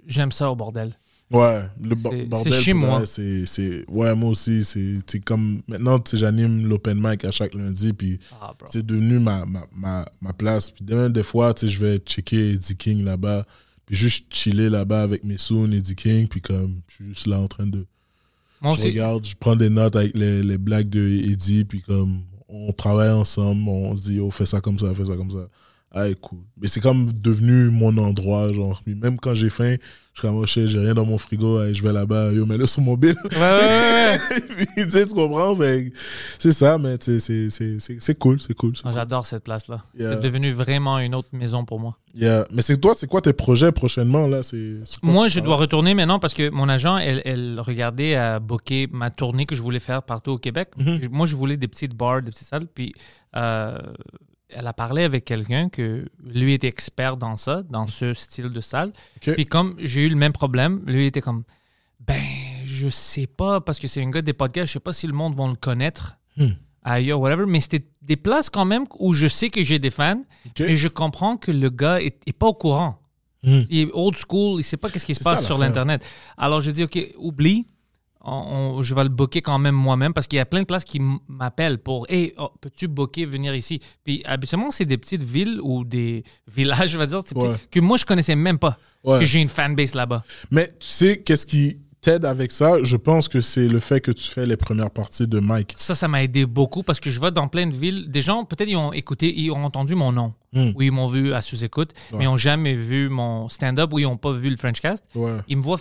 j'aime ça au bordel. Ouais, le bordel. c'est chez moi. C'est, ouais, moi aussi, c'est, comme, maintenant, j'anime l'open mic à chaque lundi, puis Ah, c'est devenu ma, ma, ma, ma place. Puis des fois, je vais checker Eddie King là-bas, puis juste chiller là-bas avec mes soons, Eddie King, puis comme, je suis juste là en train de, Moi je aussi. regarde, je prends des notes avec les, les blagues de Eddie, puis comme, on travaille ensemble, on se dit, oh, fais ça comme ça, fais ça comme ça. Ah, cool. Mais c'est comme devenu mon endroit, genre. Même quand j'ai faim, je suis comme, oh j'ai rien dans mon frigo, allez, je vais là-bas, yo, mets-le sur mon bill. Ouais, ouais, ouais. Puis, tu sais, tu comprends? C'est ça, mais c'est- c'est c'est- c'est cool, c'est cool. cool. J'adore cette place-là. Yeah. C'est devenu vraiment une autre maison pour moi. Yeah. Mais c'est toi, c'est quoi tes projets prochainement, là? C'est Moi, je dois retourner maintenant parce que mon agent, elle, elle regardait à booker ma tournée que je voulais faire partout au Québec. Mhm. Moi, je voulais des petites bars, des petites salles. Puis, euh, elle a parlé avec quelqu'un que lui était expert dans ça, dans ce style de salle. Puis, comme j'ai eu le même problème, lui était comme Ben, je sais pas, parce que c'est un gars des podcasts, je sais pas si le monde va le connaître. Hmm. Ailleurs, whatever, mais c'était des places quand même où je sais que j'ai des fans, Ok. mais je comprends que le gars est, est pas au courant. Hmm. Il est old school, il sait pas qu'est-ce qui se ça, passe sur l'Internet. Alors, je dis, OK, oublie. On- on- je vais le booker quand même moi-même parce qu'il y a plein de places qui m'appellent pour Hey, oh, peux-tu booker, venir ici? Puis habituellement, c'est des petites villes ou des villages, je vais dire, que moi, je connaissais même pas Ouais. que j'ai une fanbase là-bas. Mais tu sais, qu'est-ce qui t'aide avec ça? Je pense que c'est le fait que tu fais les premières parties de Mike. Ça, ça m'a aidé beaucoup parce que je vais dans plein de villes. Des gens, peut-être, ils ont écouté, ils ont entendu mon nom Hmm. ou ils m'ont vu à sous-écoute, mais ils n'ont jamais vu mon stand-up ou ils n'ont pas vu le Frenchcast. Ouais. Ils me voient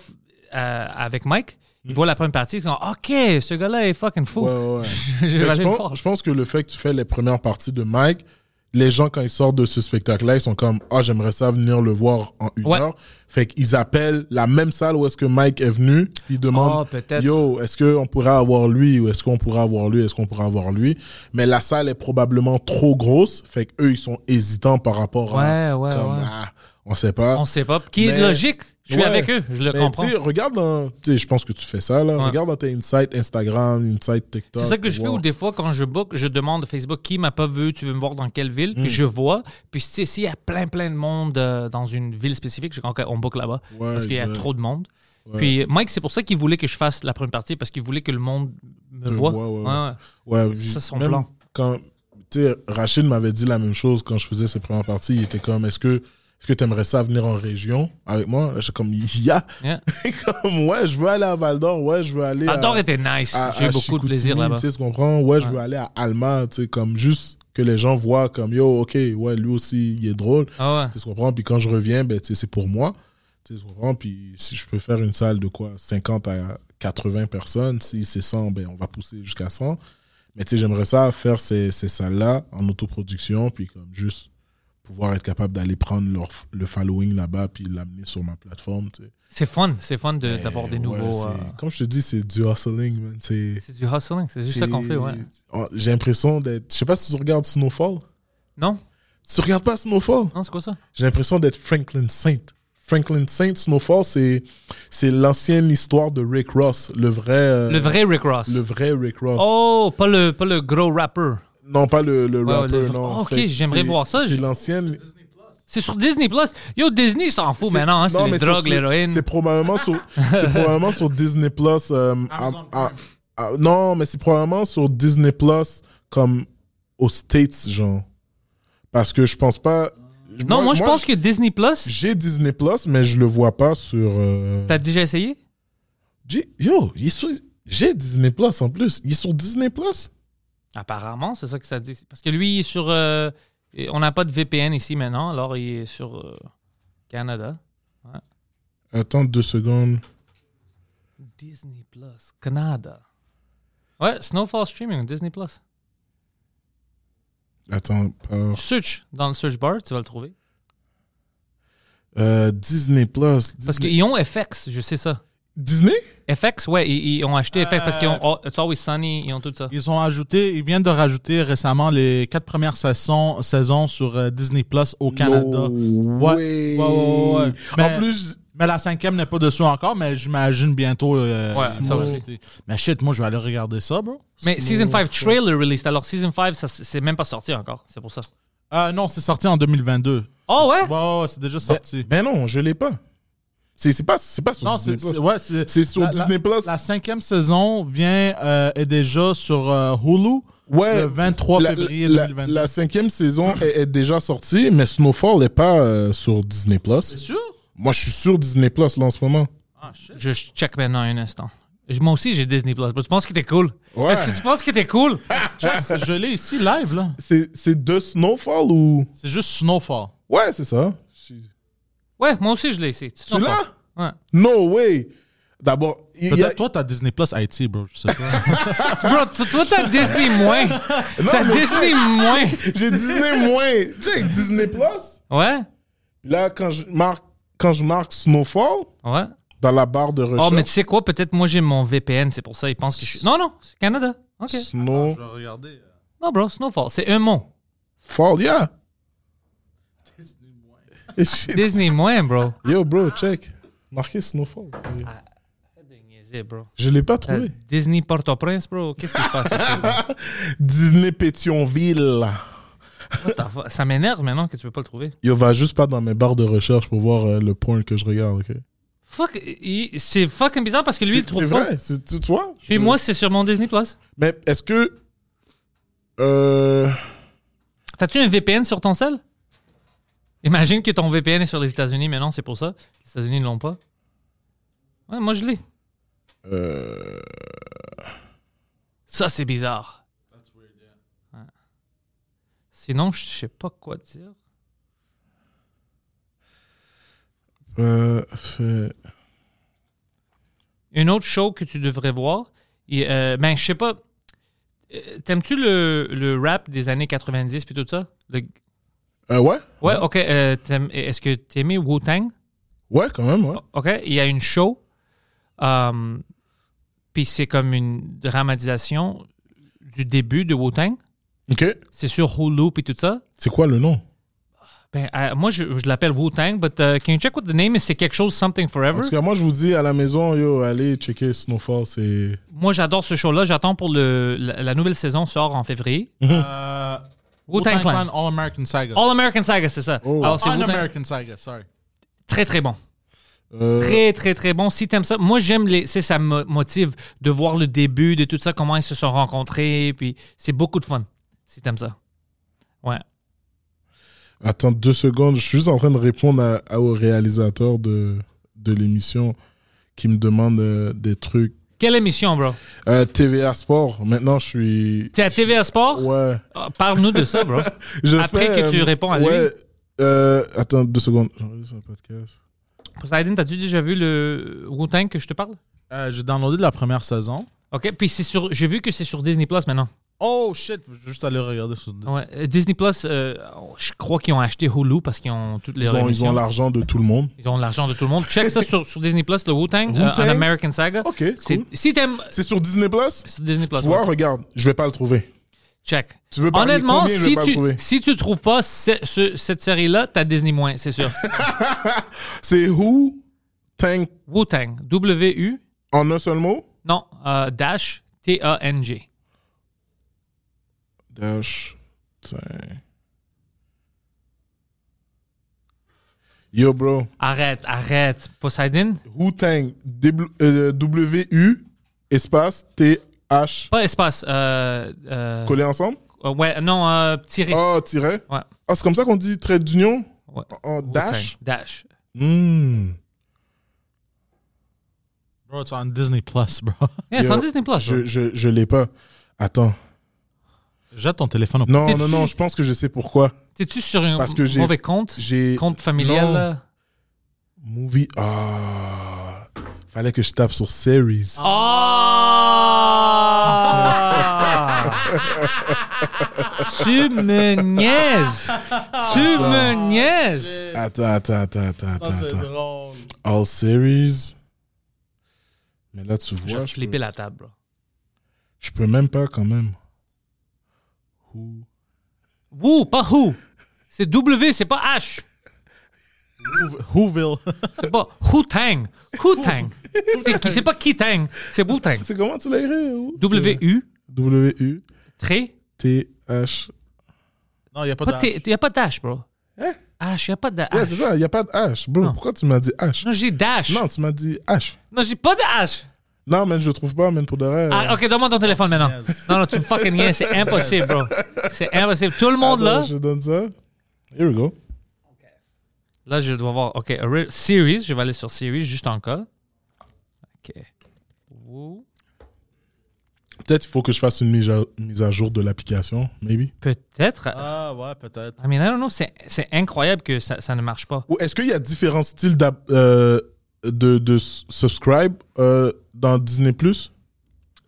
euh, avec Mike, ils voient la première partie, ils sont OK, ce gars-là est fucking fou. Ouais, ouais, ouais. je vais pense, je pense que le fait que tu fais les premières parties de Mike, les gens, quand ils sortent de ce spectacle-là, ils sont comme Ah, j'aimerais ça venir le voir en une heure. Fait qu'ils appellent la même salle où est-ce que Mike est venu, ils demandent Oh, peut-être. Yo, est-ce qu'on pourrait avoir lui ou est-ce qu'on pourrait avoir lui, est-ce qu'on pourrait avoir lui? Mais la salle est probablement trop grosse, fait qu'eux, ils sont hésitants par rapport à. Ouais, ouais, comme, ouais. Ah, On sait pas. On sait pas. Qui est logique? Je suis Ouais. avec eux. Je le Mais comprends. regarde dans. Je pense que tu fais ça, là. Ouais. Regarde dans tes insights Instagram, insights TikTok. C'est ça que je fais ou des fois quand je book, je demande à Facebook qui m'a pas vu, tu veux me voir dans quelle ville, Mm. puis je vois. Puis sais, s'il y a plein plein de monde euh, dans une ville spécifique, je on book là-bas Ouais, parce qu'il y a trop de monde. Ouais. Puis Mike, c'est pour ça qu'il voulait que je fasse la première partie parce qu'il voulait que le monde me voit. ouais, ouais. Ouais, Ça, son plan. Quand, tu sais, Rachid m'avait dit la même chose quand je faisais ses premières parties. Il était comme, est-ce que, est-ce que tu aimerais ça venir en région avec moi? J'étais comme, yeah. Yeah. comme, ouais, je veux aller à Val d'Or. Ouais, je veux aller. Val d'Or était nice. J'ai eu beaucoup de plaisir là-bas. Tu comprends? Ouais, je veux aller à Alma, tu sais, comme juste que les gens voient comme, yo, ok, ouais, lui aussi, il est drôle. Ah ouais. Tu comprends? Puis quand je reviens, ben, c'est pour moi. Tu comprends? Puis si je peux faire une salle de quoi? 50 à 80 personnes, si c'est 100, ben, on va pousser jusqu'à 100. Mais tu sais, j'aimerais ça faire ces, ces salles-là en autoproduction, puis comme juste pouvoir être capable d'aller prendre leur, le following là-bas, puis l'amener sur ma plateforme, tu sais. C'est fun, c'est fun de- d'avoir des Ouais, nouveaux. euh, Comme je te dis, c'est du hustling, man. C'est C'est du hustling, c'est juste ça qu'on fait, ouais. Oh, J'ai l'impression d'être. Je sais pas si tu regardes Snowfall. Non? Tu regardes pas Snowfall? Non, c'est quoi ça? J'ai l'impression d'être Franklin Saint. Franklin Saint, Snowfall, c'est c'est l'ancienne histoire de Rick Ross, le vrai. euh, Le vrai Rick Ross. Le vrai Rick Ross. Oh, pas le, pas le gros rapper. Non, pas le, le Ouais, rapper, le- non. Ok, Fait que j'aimerais voir ça. C'est l'ancienne. C'est sur Disney Plus. Yo, Disney s'en fout maintenant. hein, C'est non, les mais drogues, c'est- l'héroïne. C'est probablement sur, c'est probablement sur Disney Plus. euh, à- à- à- non, mais c'est probablement sur Disney Plus comme aux States, genre. Parce que je pense pas. Non, moi, je pense que Disney Plus, J'ai Disney Plus, mais je le vois pas sur. euh, t'as déjà essayé? J'ai- Yo, sur- j'ai Disney Plus en plus. Il est sur Disney Plus. Apparemment, c'est ça que ça dit. Parce que lui, il est sur. euh, on n'a pas de VPN ici maintenant, alors il est sur euh, Canada. Attends deux secondes. Disney Plus, Canada. Ouais, Snowfall Streaming, Disney Plus. Attends. Search dans le search bar, tu vas le trouver. euh, Disney Plus. Parce Disney- qu'ils ont FX, je sais ça. Disney? FX, ouais, ils, ils ont acheté FX parce qu'ils ont oh, It's Always Sunny, ils ont tout ça. Ils ont ajouté, ils viennent de rajouter récemment les quatre premières saisons, saisons sur euh, Disney Plus au Canada. No Ouais. way. Ouais, ouais, ouais. Mais- En plus, Mais la cinquième n'est pas dessus encore, mais j'imagine bientôt. euh, Ouais, ça. Mais shit, moi je vais aller regarder ça, bro. Mais Season 5 trailer released, alors Season 5, ça c'est même pas sorti encore, c'est pour ça. Euh, non, c'est sorti en 2022. Oh ouais? Ouais, ouais, ouais, c'est déjà sorti. ben non, je l'ai pas. C'est c'est pas, c'est pas sur non, Disney c'est Plus. c'est- ouais, c'est C'est sur la- Disney Plus. La cinquième saison vient euh, est déjà sur euh, Hulu. Ouais, le 23 la, février la- 2022. La cinquième saison est, est déjà sortie, mais Snowfall n'est pas euh, sur Disney Plus. C'est sûr? Moi, je suis sur Disney Plus là en ce moment. Ah, shit. Je check maintenant un instant. Moi aussi j'ai Disney Plus. Tu penses que t'es cool? Ouais. Est-ce que tu penses que t'es cool? Je l'ai ici live, là. C'est c'est de Snowfall ou? C'est juste Snowfall. Ouais, c'est ça. Ouais, moi aussi je l'ai ici. Tu l'as? Ouais. No way. D'abord, il y a- Peut-être toi, t'as Disney Plus Haïti, bro. Je sais pas. Bro, toi t'as Disney moins. T'as Disney moins. j'ai Disney moins. Check Disney Plus? Ouais? Là, quand je marque quand je marque Snowfall Ouais. dans la barre de recherche. Oh, mais tu sais quoi? Peut-être moi j'ai mon VPN, c'est pour ça. Ils pensent que je suis. Non, non, c'est Canada. Ok. Vais regarder. Non, bro, Snowfall. C'est un mot. yeah. Disney moins, bro. Yo, bro, check. Marqué Snowfall. Arrête de niaiser, bro. Je l'ai pas Euh, trouvé. Disney Port-au-Prince, bro. Qu'est-ce qui se passe ici? Disney Pétionville. Ça m'énerve maintenant que tu peux pas le trouver. Yo, va juste pas dans mes barres de recherche pour voir euh, le point que je regarde, ok? Fuck, c'est fucking bizarre parce que lui, il C'est trouve c'est pas. vrai, c'est- tu tu vois? Puis moi, c'est sur mon Disney Plus. Mais est-ce que. Euh. T'as-tu un VPN sur ton cell? Imagine que ton VPN est sur les États-Unis, mais non, c'est pour ça. Les États-Unis ne l'ont pas. Ouais, moi, je l'ai. euh, Ça, c'est bizarre. Ouais. Sinon, je sais pas quoi dire. euh, Une autre show que tu devrais voir, et, euh, ben, je sais pas. Euh, T'aimes-tu le, le rap des années 90 puis tout ça? Le- euh, ouais? Ouais, ok. euh, t'aimes- Est-ce que t'aimais Wu-Tang? Ouais, quand même, ouais. OK, il y a une show, euh, puis c'est comme une dramatisation du début de Wu-Tang. Ok. C'est sur Hulu puis tout ça. C'est quoi le nom? Ben, euh, moi, je, je l'appelle Wu-Tang, but uh, can you check what the name is? C'est quelque chose, Something En Forever. tout cas, moi, je vous dis, à la maison, yo, allez checker Snowfall. C'est. Moi, j'adore ce show-là. J'attends pour le, la, la nouvelle saison sort en février. Euh, Wu-Tang Clan. All American Saga. All American Saga, c'est ça. Oh. Alors, c'est Un Wu-Tang. American Saga, sorry. Très, très bon. Euh, Très, très, très bon. Si t'aimes ça, moi, j'aime les. c'est Ça me motive de voir le début de tout ça, comment ils se sont rencontrés. Puis c'est beaucoup de fun. Si t'aimes ça. Ouais. Attends deux secondes. Je suis juste en train de répondre à- à- au réalisateur de, de l'émission qui me demande euh, des trucs. Quelle émission, bro? Euh, TVA Sport. Maintenant, je suis. T'es à TVA Sport? Ouais. Ah, Parle-nous de ça, bro. Je Après fais, que tu euh, réponds à lui. ouais, euh, attends deux secondes. J'enregistre un podcast. Poseidon, t'as-tu déjà vu le Wu-Tang que je te parle? Euh, J'ai downloadé la première saison. OK. Puis c'est sur. J'ai vu que c'est sur Disney Plus maintenant. Oh shit, je vais juste aller regarder sur. Ouais. Euh, Disney Plus, euh, je crois qu'ils ont acheté Hulu parce qu'ils ont toutes les Ils ont, ils ont l'argent de tout le monde. Ils ont l'argent de tout le monde. Check ça sur, sur Disney Plus, le Wu-Tang, euh? An American Saga. Ok, C'est- cool. Si t'aimes. C'est sur Disney Plus? Sur Disney Plus. Tu vois, ouais. regarde, je vais pas le trouver. Check. Tu veux Honnêtement, combien, si pas le tu, trouver? si tu trouves pas ce- ce- cette série-là, t'as Disney moins, c'est sûr. C'est Who Wu-Tang. W-U. en un seul mot? Non, euh, dash T-A-N-G. Dash. Yo, bro. Arrête, arrête. Poseidon? Who Tank. W- euh, W-U espace T-H. Pas espace. Euh, euh, Collés ensemble? euh, ouais, non, tiré. Ah, tiret. Ouais. Ah, c'est comme ça qu'on dit trait d'union? Ouais. Wu-Tang. dash? Dash. Bro, it's on Disney Plus, bro. Yeah, c'est Yo, en Disney Plus. Je, je, je l'ai pas. Attends. Jette ton téléphone au Non, non, non, je pense que je sais pourquoi. T'es-tu sur un Parce que j'ai- mauvais compte? J'ai. Compte familial, Non. là? Movie. Ah. Fallait que je tape sur series. Ah! tu me niaises! Tu me niaises! Attends, attends, attends, attends, attends. attends. drôle. All series. Mais là, tu Je vois, vais je flipper peux, la table, bro. je peux même pas quand même. Who? Woo, pas who. C'est W, c'est pas H. Whoville. C'est pas Wu-Tang. Wu-Tang. C'est qui- C'est pas Ki-Tang, c'est Wu-Tang. C'est comment tu l'as écrit? Who? W-U, W-U-T-H. trait. Non, il n'y a pas Pas de. T- y a pas d'H, bro. Hein? H, y a pas de Ouais, H. c'est ça, il n'y a pas de H. Bro, Non. pourquoi tu m'as dit H? Non, je dis dash. Non, tu m'as dit H. Non, je dis pas de H. Non, mais je le trouve pas, man, pour de vrai. Ah, ok, donne-moi ton téléphone maintenant. Non, non, tu me fucking niaises. C'est impossible, bro. C'est impossible. Tout le monde là, Je donne ça. Here we go. là, je dois voir. Ok, a real- series. Je vais aller sur series juste en cas. Ok. Peut-être il faut que je fasse une mise à, mise à jour de l'application, maybe. Peut-être. Ah, ouais, peut-être. I mean, I don't know. C'est c'est incroyable que ça, ça ne marche pas. Ou est-ce qu'il y a différents styles d'app- euh, de, de subscribe euh, dans Disney Plus?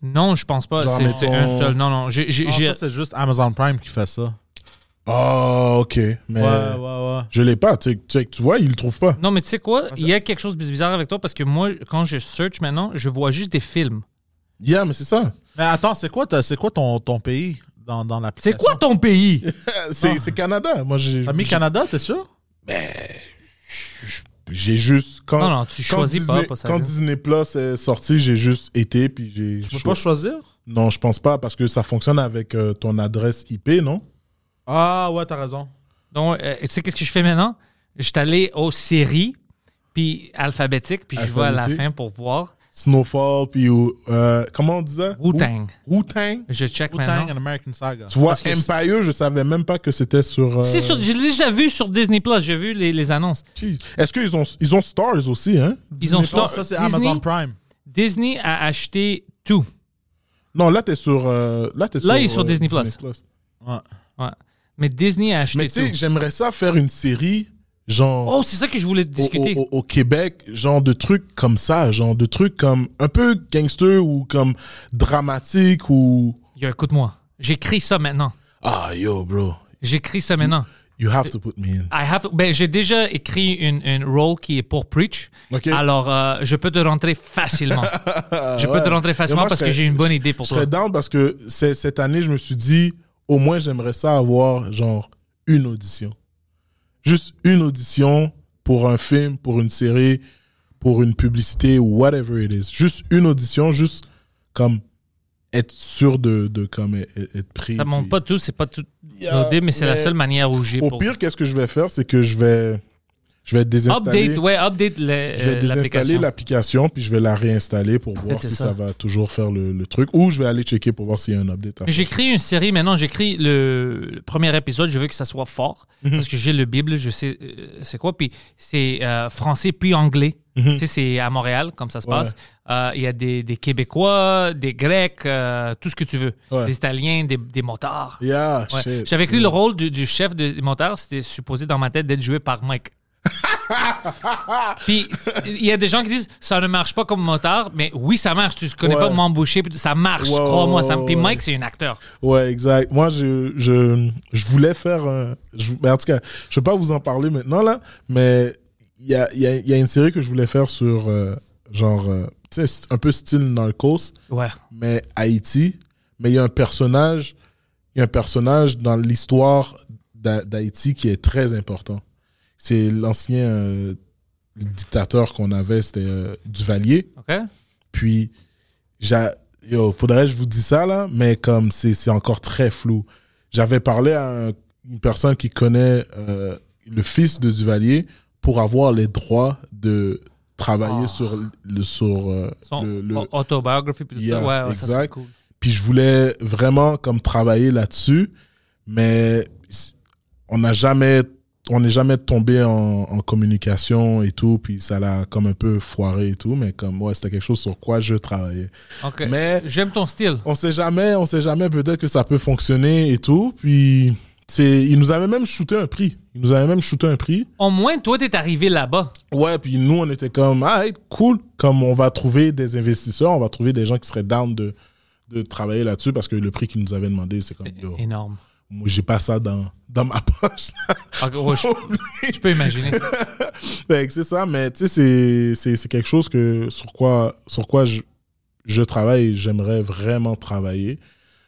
Non, je pense pas. Genre, C'est c'est mettons- un seul. Non, non. J'ai- j'ai- Non, j'ai- ça, c'est juste Amazon Prime qui fait ça. Oh, ok. Mais Ouais, ouais, ouais. je l'ai pas. Tu, sais- tu vois, il le trouve pas. Non, mais tu sais quoi? Il y a quelque chose de bizarre avec toi parce que moi, quand je search maintenant, je vois juste des films. Yeah, mais c'est ça. Mais attends, c'est quoi, ta- c'est quoi ton, ton pays dans, dans C'est l'application? quoi ton pays? C'est c'est Canada. Moi, j'ai T'as mis Canada, t'es sûr? J'ai juste quand Non, non, tu quand choisis pas, Disney, pas quand Disney Plus est sorti, j'ai juste été puis j'ai. Tu peux cho- pas choisir? Non, je pense pas parce que ça fonctionne avec euh, ton adresse IP, non? Ah, ouais, t'as raison. Donc, euh, tu sais qu'est-ce que je fais maintenant? Je suis allé aux séries, puis alphabétique, puis je vais à la fin pour voir. Snowfall puis euh, comment on ça Wu-Tang. Wu- Wu-Tang? Je check Wu-Tang maintenant. and American Saga. Tu vois, Parce Empire, je savais même pas que c'était sur. euh, Si, sur, je l'ai déjà vu sur Disney Plus, j'ai vu les, les annonces. Est-ce qu'ils ont, ils ont Stars aussi, hein? Ils ont Disney Star- Plus? Ça, c'est Disney? Amazon Prime. Disney a acheté tout. Non, là, t'es sur. euh, là, t'es Là, il est sur Disney Plus. Ouais. Ouais. Mais Disney a acheté Mais tu sais, tout. j'aimerais ça faire une série, genre. Oh, c'est ça que je voulais discuter. au- au- au Québec, genre de trucs comme ça, genre de trucs comme un peu gangster ou comme dramatique ou. Yo, écoute-moi. J'écris ça maintenant. Ah, yo, bro. J'écris ça maintenant. You have to put me in. I have, ben, j'ai déjà écrit une, une role qui est pour Preach. Alors, euh, je peux te rentrer facilement. je peux te rentrer facilement moi, parce je que j'ai une bonne idée pour Je toi. serais down parce que cette année, je me suis dit, au moins, j'aimerais ça avoir, genre, une audition. Juste une audition pour un film, pour une série, pour une publicité ou whatever it is. Juste une audition, juste comme être sûr de, de comme être, être pris. Ça monte puis- pas tout, c'est pas tout Yeah, mais c'est la seule manière où j'ai Au pour. pire, qu'est-ce que je vais faire, c'est que je vais, je vais désinstaller. Update, ouais, update le- Je vais euh, désinstaller l'application. puis je vais la réinstaller pour voir si ça. ça. va toujours faire le, le truc. Ou je vais aller checker pour voir s'il y a un update. J'écris une série maintenant, j'écris le, le premier épisode, je veux que ça soit fort Mhm. parce que j'ai le Bible, je sais euh, c'est quoi, puis c'est euh, français puis anglais. Tu sais, c'est à Montréal, comme ça se Mhm. Ouais. passe. Euh, Il y a des, des Québécois, des Grecs, tout ce que tu veux. Ouais. Des Italiens, des, des motards. Yeah, Ouais. J'avais écrit le rôle du, du chef de- des motards, c'était supposé dans ma tête d'être joué par Mike. Puis il y a des gens qui disent ça ne marche pas comme motard, mais oui, ça marche. Tu connais Ouais. pas m'embaucher, ça marche, crois-moi. ça- Puis. Mike, c'est un acteur. Ouais, exact. Moi, je, je, je voulais faire un. Je, mais en tout cas, je vais pas vous en parler maintenant, là, mais il y a, y, a, y a une série que je voulais faire sur, euh, genre, euh, tu sais, un peu style Narcos, Ouais. mais Haïti. Mais il y a un personnage, il y a un personnage dans l'histoire d'Ha- d'Haïti qui est très important. C'est l'ancien euh, dictateur qu'on avait, c'était euh, Duvalier. Puis, yo, faudrait je vous dis ça là, mais comme c'est encore très flou. J'avais parlé à un- une personne qui connaît euh, le fils de Duvalier pour avoir les droits de travailler Ah. sur le sur Son le, le- au- autobiographie, Yeah. Ouais, ça, exact. cool. puis je voulais vraiment comme travailler là-dessus, mais on n'a jamais on n'est jamais tombé en, en communication et tout, puis ça l'a comme un peu foiré et tout, mais comme ouais, c'était quelque chose sur quoi je travaillais. OK. Mais J'aime ton style. on sait jamais, on sait jamais peut-être que ça peut fonctionner et tout, puis c'est il nous avait même shooté un prix. Il nous avait même shooté un prix. Au moins, toi, t'es arrivé là-bas. Ouais, puis nous on était comme ah cool, comme on va trouver des investisseurs, on va trouver des gens qui seraient down de de travailler là-dessus parce que le prix qu'ils nous avaient demandé c'est comme Énorme. Moi j'ai pas ça dans dans ma poche. OK, ouais, je, je peux imaginer. Que c'est ça, mais tu sais, c'est- quelque chose que, sur quoi, sur quoi je, je travaille j'aimerais vraiment travailler.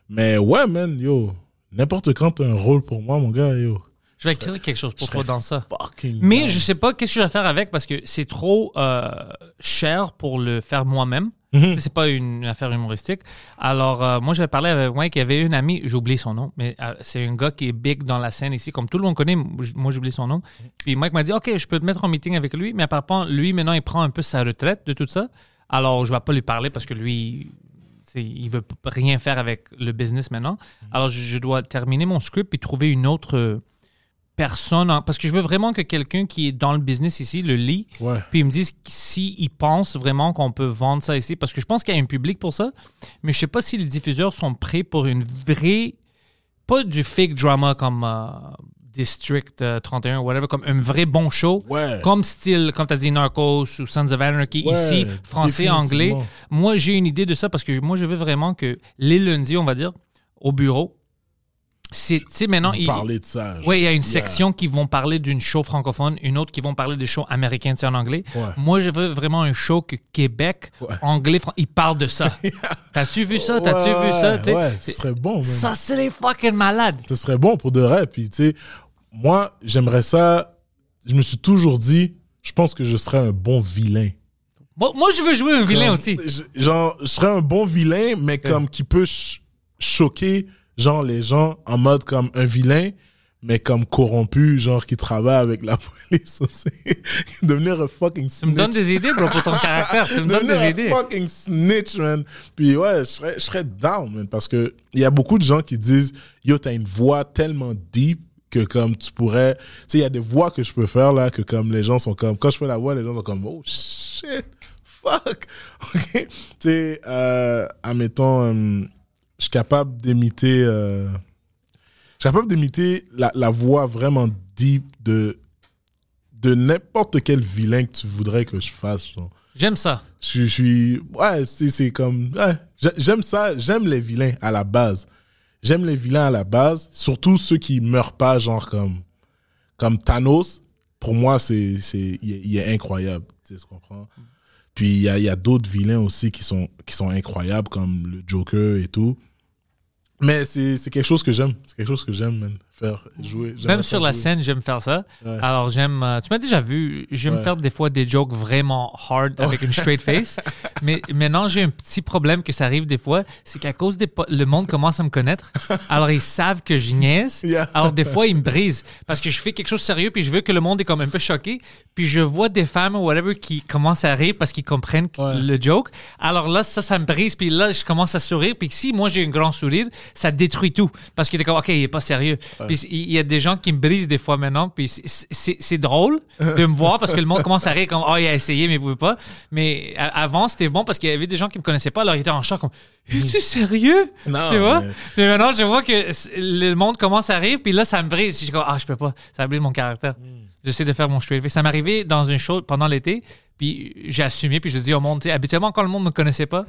Mais ouais, man, yo, n'importe quand t'as un rôle pour moi, mon gars, yo. Je vais écrire quelque chose pour toi dans ça. Mais down. je sais pas qu'est-ce que je vais faire avec parce que c'est trop euh, cher pour le faire moi-même. Mhm. C'est pas une affaire humoristique. Alors, euh, moi, j'avais parlé avec Mike. Il y avait une amie, j'ai oublié son nom, mais euh, c'est un gars qui est big dans la scène ici. Comme tout le monde connaît, moi, j'ai oublié son nom. Puis Mike m'a dit Ok, je peux te mettre en meeting avec lui, mais apparemment, lui, maintenant, il prend un peu sa retraite de tout ça. Alors, je vais pas lui parler parce que lui, il veut rien faire avec le business maintenant. Alors, je, je dois terminer mon script et trouver une autre euh, personne. en- Parce que je veux vraiment que quelqu'un qui est dans le business ici le lit Ouais. puis ils me disent s'ils pensent vraiment qu'on peut vendre ça ici, parce que je pense qu'il y a un public pour ça, mais je sais pas si les diffuseurs sont prêts pour une vraie, pas du fake drama comme euh, District euh, 31 ou whatever, comme un vrai bon show, Ouais. comme style, comme tu as dit, Narcos ou Sons of Anarchy, Ouais, ici, français, anglais. Moi, j'ai une idée de ça parce que moi, je veux vraiment que les lundis, on va dire, au bureau, c'est, tu sais, maintenant, Vous il- parlez de ça. oui, il y a une Yeah. section qui vont parler d'une show francophone, une autre qui vont parler des shows américains, en anglais. Ouais. Moi, je veux vraiment un show que Québec, Ouais. anglais, ils parlent de ça. T'as-tu vu ça? T'as-tu Ouais, vu ça? Ouais, ce serait bon, man. ça, c'est les fucking malades. Ce serait bon pour de vrai. Puis, tu sais, moi, j'aimerais ça. Je me suis toujours dit, je pense que je serais un bon vilain. Moi, moi, je veux jouer un vilain Comme- aussi. je- genre, je serais un bon vilain, mais comme qui peut ch- choquer, genre, les gens en mode comme un vilain, mais comme corrompu, genre, qui travaille avec la police aussi. Devenir un fucking Tu me donnes snitch. des idées, bro, pour ton caractère. Tu me donnes des un idées. fucking snitch, man. Puis ouais, je serais, je serais down, man, parce que il y a beaucoup de gens qui disent, yo, t'as une voix tellement deep que comme tu pourrais, tu sais, il y a des voix que je peux faire là, que comme les gens sont comme, quand je fais la voix, les gens sont comme, oh shit, fuck. Ok? Tu sais, euh, admettons, euh, je suis capable d'imiter, euh, je suis capable d'imiter la, la voix vraiment deep de, de n'importe quel vilain que tu voudrais que je fasse. J'aime ça. Je suis- je suis. Ouais, c'est c'est comme. ouais, j'aime ça. J'aime les vilains à la base. J'aime les vilains à la base. Surtout ceux qui meurent pas, genre comme. Comme Thanos. Pour moi, c'est. c'est- Il est, il est incroyable. Tu sais, comprends? Puis il y a, y a d'autres vilains aussi qui sont, qui sont incroyables, comme le Joker et tout. Mais c'est quelque chose que j'aime. C'est quelque chose que j'aime, man. Faire jouer. Même sur la jouer. scène, j'aime faire ça. Ouais. Alors, j'aime. euh, tu m'as déjà vu, j'aime Ouais. faire des fois des jokes vraiment hard avec une straight face. Mais maintenant, j'ai un petit problème que ça arrive des fois. C'est qu'à cause des. Le monde commence à me connaître. Alors, ils savent que je niaise. Yeah. Alors, des fois, ils me brisent. Parce que je fais quelque chose de sérieux, puis je veux que le monde est comme un peu choqué. Puis je vois des femmes ou whatever qui commencent à rire parce qu'ils comprennent que- Ouais. le joke. Alors là, ça, ça me brise. Puis là, je commence à sourire. Puis si moi, j'ai un grand sourire, ça détruit tout. Parce qu'il est comme, OK, il est pas sérieux. Puis il y a des gens qui me brisent des fois maintenant. Puis c'est- drôle de me voir parce que le monde commence à rire comme, oh, il a essayé, mais vous pouvez pas. Mais avant, c'était bon parce qu'il y avait des gens qui me connaissaient pas. Alors ils étaient en choc comme, es-tu sérieux? Non, Tu vois? mais- maintenant, je vois que le monde commence à rire. Puis là, ça me brise. Je comme, ah, je peux pas. Ça brise mon caractère. J'essaie de faire mon straight. Ça m'est arrivé dans une show pendant l'été. Puis j'ai assumé. Puis je dis au monde, habituellement, quand le monde me connaissait pas,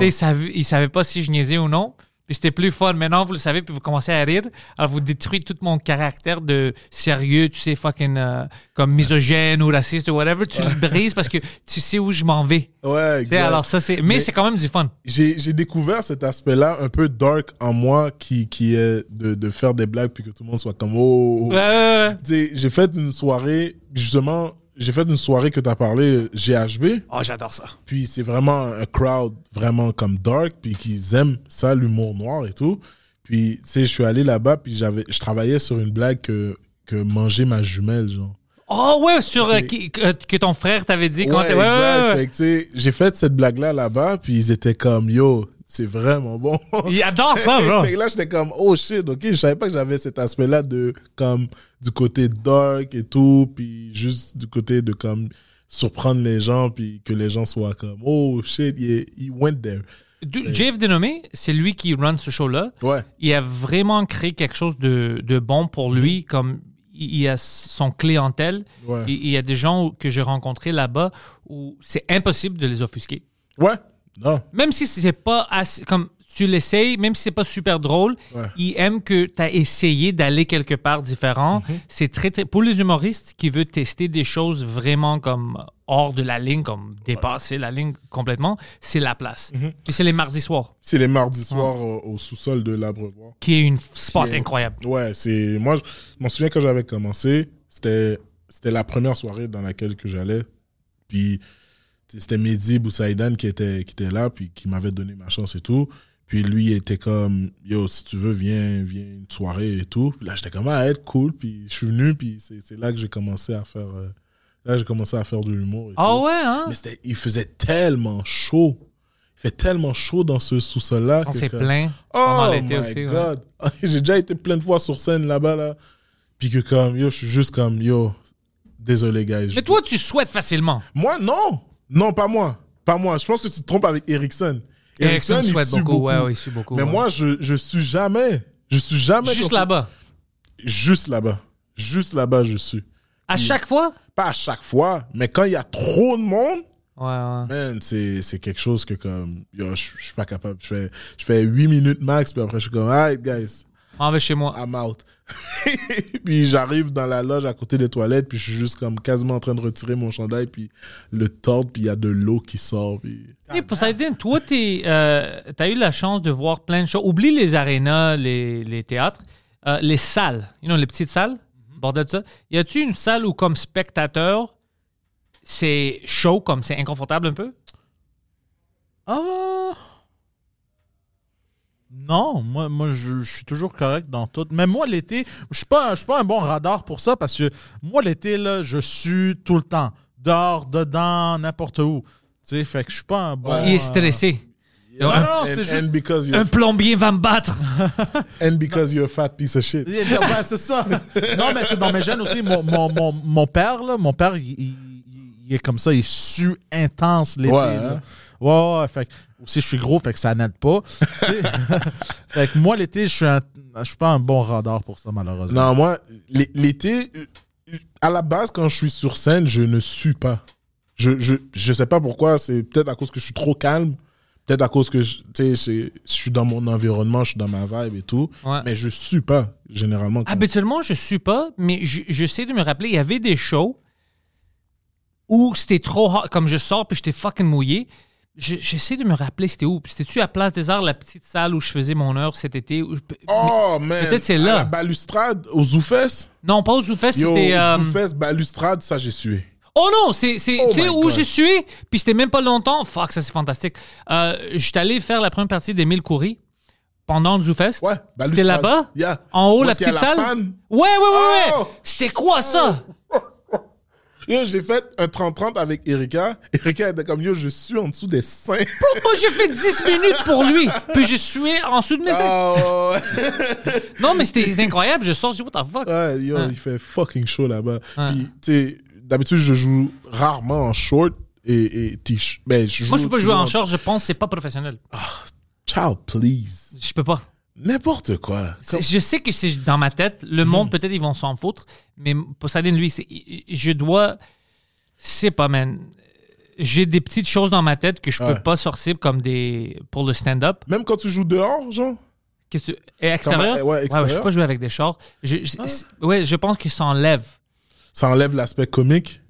sais, ils ils savaient pas si je niaisais ou non. Puis c'était plus fun. Maintenant, vous le savez, puis vous commencez à rire. Alors, vous détruisez tout mon caractère de sérieux, tu sais, fucking euh, comme misogyne ou raciste ou whatever. Tu le brises parce que tu sais où je m'en vais. Ouais, exact. alors ça, c'est. Mais, Mais- c'est quand même du fun. j'ai j'ai découvert cet aspect-là un peu dark en moi qui, qui est de, de faire des blagues puis que tout le monde soit comme oh. Ouais, ouais, ouais. Tu sais, J'ai fait une soirée, justement, j'ai fait une soirée que tu as parlé, GHB, Oh, j'adore ça. puis c'est vraiment un crowd vraiment comme dark, puis qu'ils aiment ça, l'humour noir et tout. Puis, tu sais, je suis allé là-bas, puis j'avais, je travaillais sur une blague que, que manger ma jumelle, genre. Oh, ouais, sur euh, qui- que, que ton frère t'avait dit quand Ouais, t'es. Ouais, ouais, ouais. J'ai fait cette blague-là là-bas, puis ils étaient comme, yo, c'est vraiment bon. Il adore ça, bro. Fait que là, j'étais comme, oh shit, ok, je savais pas que j'avais cet aspect-là de, comme, du côté dark et tout, puis juste du côté de, comme, surprendre les gens, puis que les gens soient comme, oh shit, he, he went there. Du- Jeff Denomé, c'est lui qui run ce show-là. Ouais. Il a vraiment créé quelque chose de, de bon pour lui, comme il il a son clientèle. Ouais. Il il y a des gens que j'ai rencontrés là-bas où c'est impossible de les offusquer. Ouais. Non. Même si c'est pas assez, comme tu l'essayes, même si c'est pas super drôle, Ouais. il aime que tu as essayé d'aller quelque part différent. Mhm. C'est très, très. Pour les humoristes qui veulent tester des choses vraiment comme hors de la ligne, comme dépasser la ligne complètement, c'est la place. Mhm. Puis c'est les mardis soirs, C'est les mardis soirs au, au sous-sol de l'Abreuvoir. qui est une spot est- incroyable. Ouais, c'est. Moi, je m'en souviens quand j'avais commencé, c'était la première soirée dans laquelle que j'allais. Puis c'était Mehdi Boussaïdan qui était, qui était là, puis qui m'avait donné ma chance et tout. Puis lui était comme, yo, si tu veux, viens, viens une soirée et tout. Puis là, j'étais comme, ah, être cool. Puis je suis venu, puis c'est là que j'ai commencé à faire. euh, là, j'ai commencé à faire de l'humour. Ah tout. ouais, hein? Mais il faisait tellement chaud. Il fait tellement chaud dans ce sous-sol-là. On que s'est comme- plaint Oh my aussi. ouais. God. J'ai déjà été plein de fois sur scène là-bas, là. Puis que comme, yo, je suis juste comme, yo, désolé, guys. Mais toi, tu souhaites facilement. Moi, non. Non, pas moi. Pas moi. Je pense que tu te trompes avec Ericsson. Ericsson il souhaite sue beaucoup. Ouais, ouais, il sue beaucoup. Mais ouais. moi, je, je suis jamais. Je suis jamais. juste là-bas. Juste là-bas. Juste là-bas, je suis. À chaque fois? Pas à chaque fois, mais quand il y a trop de monde, Ouais, ouais. man, c'est c'est quelque chose que comme, yo, je je suis pas capable. Je fais, je fais 8 minutes max, puis après, je suis comme, alright, guys. On va chez moi. I'm out. puis j'arrive dans la loge à côté des toilettes, puis je suis juste comme quasiment en train de retirer mon chandail, puis le tordre, puis il y a de l'eau qui sort. Puis... Hey, Poseidon, toi, tu as eu la chance de voir plein de choses. Oublie les arénas, les, les théâtres, euh, les salles, you know, les petites salles, bordel de ça. Y a-tu une salle où, comme spectateur, c'est chaud, comme c'est inconfortable un peu? Ah. Non, moi, moi je, je suis toujours correct dans tout. Mais moi, l'été, je suis pas, je suis pas un bon radar pour ça parce que moi, l'été, là, je suis tout le temps. Dehors, dedans, n'importe où. Tu sais, fait que je suis pas un bon. Il est euh, stressé. Non, non, c'est juste- Un plombier va me battre. and because you're a fat piece of shit. Ouais, c'est ça. Non, mais c'est dans mes gènes aussi. Mon, mon, mon, mon père, là, mon père, il, il- il est comme ça. Il sue intense l'été. Ouais, hein? Ouais, ouais, fait que- aussi, je suis gros, fait que ça n'aide pas. fait que moi, l'été, je suis un- je suis pas un bon radar pour ça, malheureusement. Non, moi, l'é- l'été, à la base, quand je suis sur scène, je ne suis pas. Je, je, je sais pas pourquoi, c'est peut-être à cause que je suis trop calme, peut-être à cause que je, tu sais, c'est- je suis dans mon environnement, je suis dans ma vibe et tout, Ouais. mais je suis pas, généralement. quand- Habituellement, je suis pas, mais je- j'essaie de me rappeler, il y avait des shows où c'était trop hot, comme je sors puis j'étais fucking mouillé. Je- j'essaie de me rappeler c'était où. C'était-tu à Place des Arts, la petite salle où je faisais mon heure cet été? où je- Oh, man. peut-être c'est À là. la balustrade, au Zoufest. Non, pas au Zoufest, Yo, c'était... euh, Zoufest, balustrade, ça, j'ai sué. Oh non, c'est Oh tu sais my où j'ai sué, puis c'était même pas longtemps. Fuck, ça c'est fantastique. Euh, J'étais allé faire la première partie d'Émile Coury pendant le ZooFest. Ouais, balustrade. C'était là-bas? Yeah. En haut, la petite la salle? fan? Ouais, ouais, ouais, ouais. Oh! C'était quoi ça? Yo, j'ai fait un 30-30 avec Erika. Erika était comme, yo, je suis en dessous des seins. Moi, j'ai fait 10 minutes pour lui, puis je suis en dessous de mes seins. Oh, Non, mais c'était incroyable. Je sors, je dis, what the fuck? ouais, yo, Ouais. il fait fucking chaud là-bas. Ouais. Puis, tu sais, d'habitude, je joue rarement en short et, et t-shirt. Ben, Moi, je peux pas jouer en short, je pense que c'est pas professionnel. Child, please. Je peux pas. N'importe quoi. Je sais que c'est dans ma tête. Le monde, peut-être, ils vont s'en foutre. Mais Poseidon, lui, c'est- je dois. Je sais pas, man. J'ai des petites choses dans ma tête que je peux Ouais. pas sortir comme des. pour le stand-up. Même quand tu joues dehors, genre? Que tu- et extérieur? Comme, ouais, extérieur. je peux pas jouer avec des shorts. Je, je- Ah. ouais, je pense que ça enlève. Ça enlève l'aspect comique?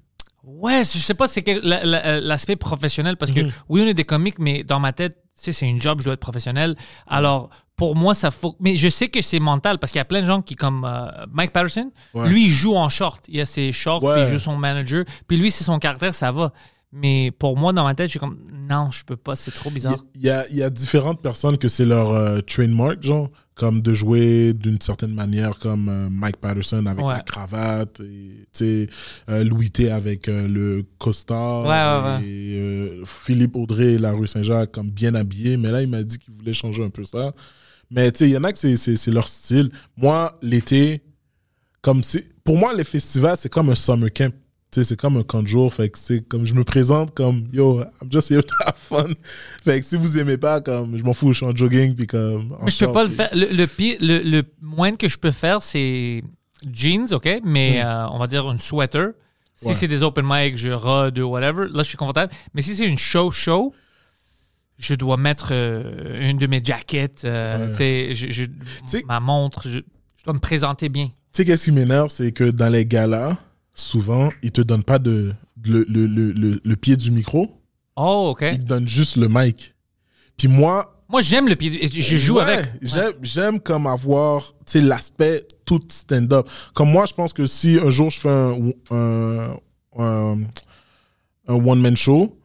Ouais, je sais pas c'est euh, l'aspect professionnel parce que Mhm. oui, on est des comiques, mais dans ma tête, c'est une job, je dois être professionnel. Alors, pour moi, ça faut. Mais je sais que c'est mental parce qu'il y a plein de gens qui, comme euh, Mike Patterson, Ouais. lui, il joue en short. Il a ses shorts, Ouais. puis il joue son manager. Puis lui, c'est son caractère, ça va. Mais pour moi, dans ma tête, je suis comme, non, je peux pas, c'est trop y, bizarre. a- il y a, il y a différentes personnes que c'est leur euh, trademark, genre, comme de jouer d'une certaine manière, comme euh, Mike Patterson avec Ouais. la cravate, et, euh, Louis T avec euh, le costard, Ouais, ouais, ouais. et euh, Philippe Audrey et la rue Saint-Jacques comme bien habillés. Mais là, il m'a dit qu'il voulait changer un peu ça. Mais tu sais, il y en a que c'est leur style. Moi, l'été, comme c'est pour moi, les festivals, c'est comme un summer camp. Tu sais, c'est comme un camp de jour. Fait que c'est comme je me présente comme yo, I'm just here to have fun. Fait que si vous aimez pas, comme je m'en fous, je suis en jogging puis comme. en je peux pas le faire. Le, le pire, le, le moins que je peux faire, c'est jeans, OK? Mais euh, on va dire une sweater. Si Hmm. Ouais. c'est des open mic, je rode ou whatever, là, je suis confortable. Mais si c'est une show-show, je dois mettre euh, une de mes jackets, euh, Ouais. tu sais, ma montre, je, je dois me présenter bien. Tu sais, qu'est-ce qui m'énerve, c'est que dans les galas, souvent, ils te donnent pas de, le, le, le, le, le pied du micro, Oh, OK. ils te donnent juste le mic. Puis moi, Moi, j'aime le pied. Je joue Ouais, avec. J'aime, j'aime comme avoir tu sais, l'aspect tout stand-up. Comme moi, je pense que si un jour je fais un, un, un, un one-man show,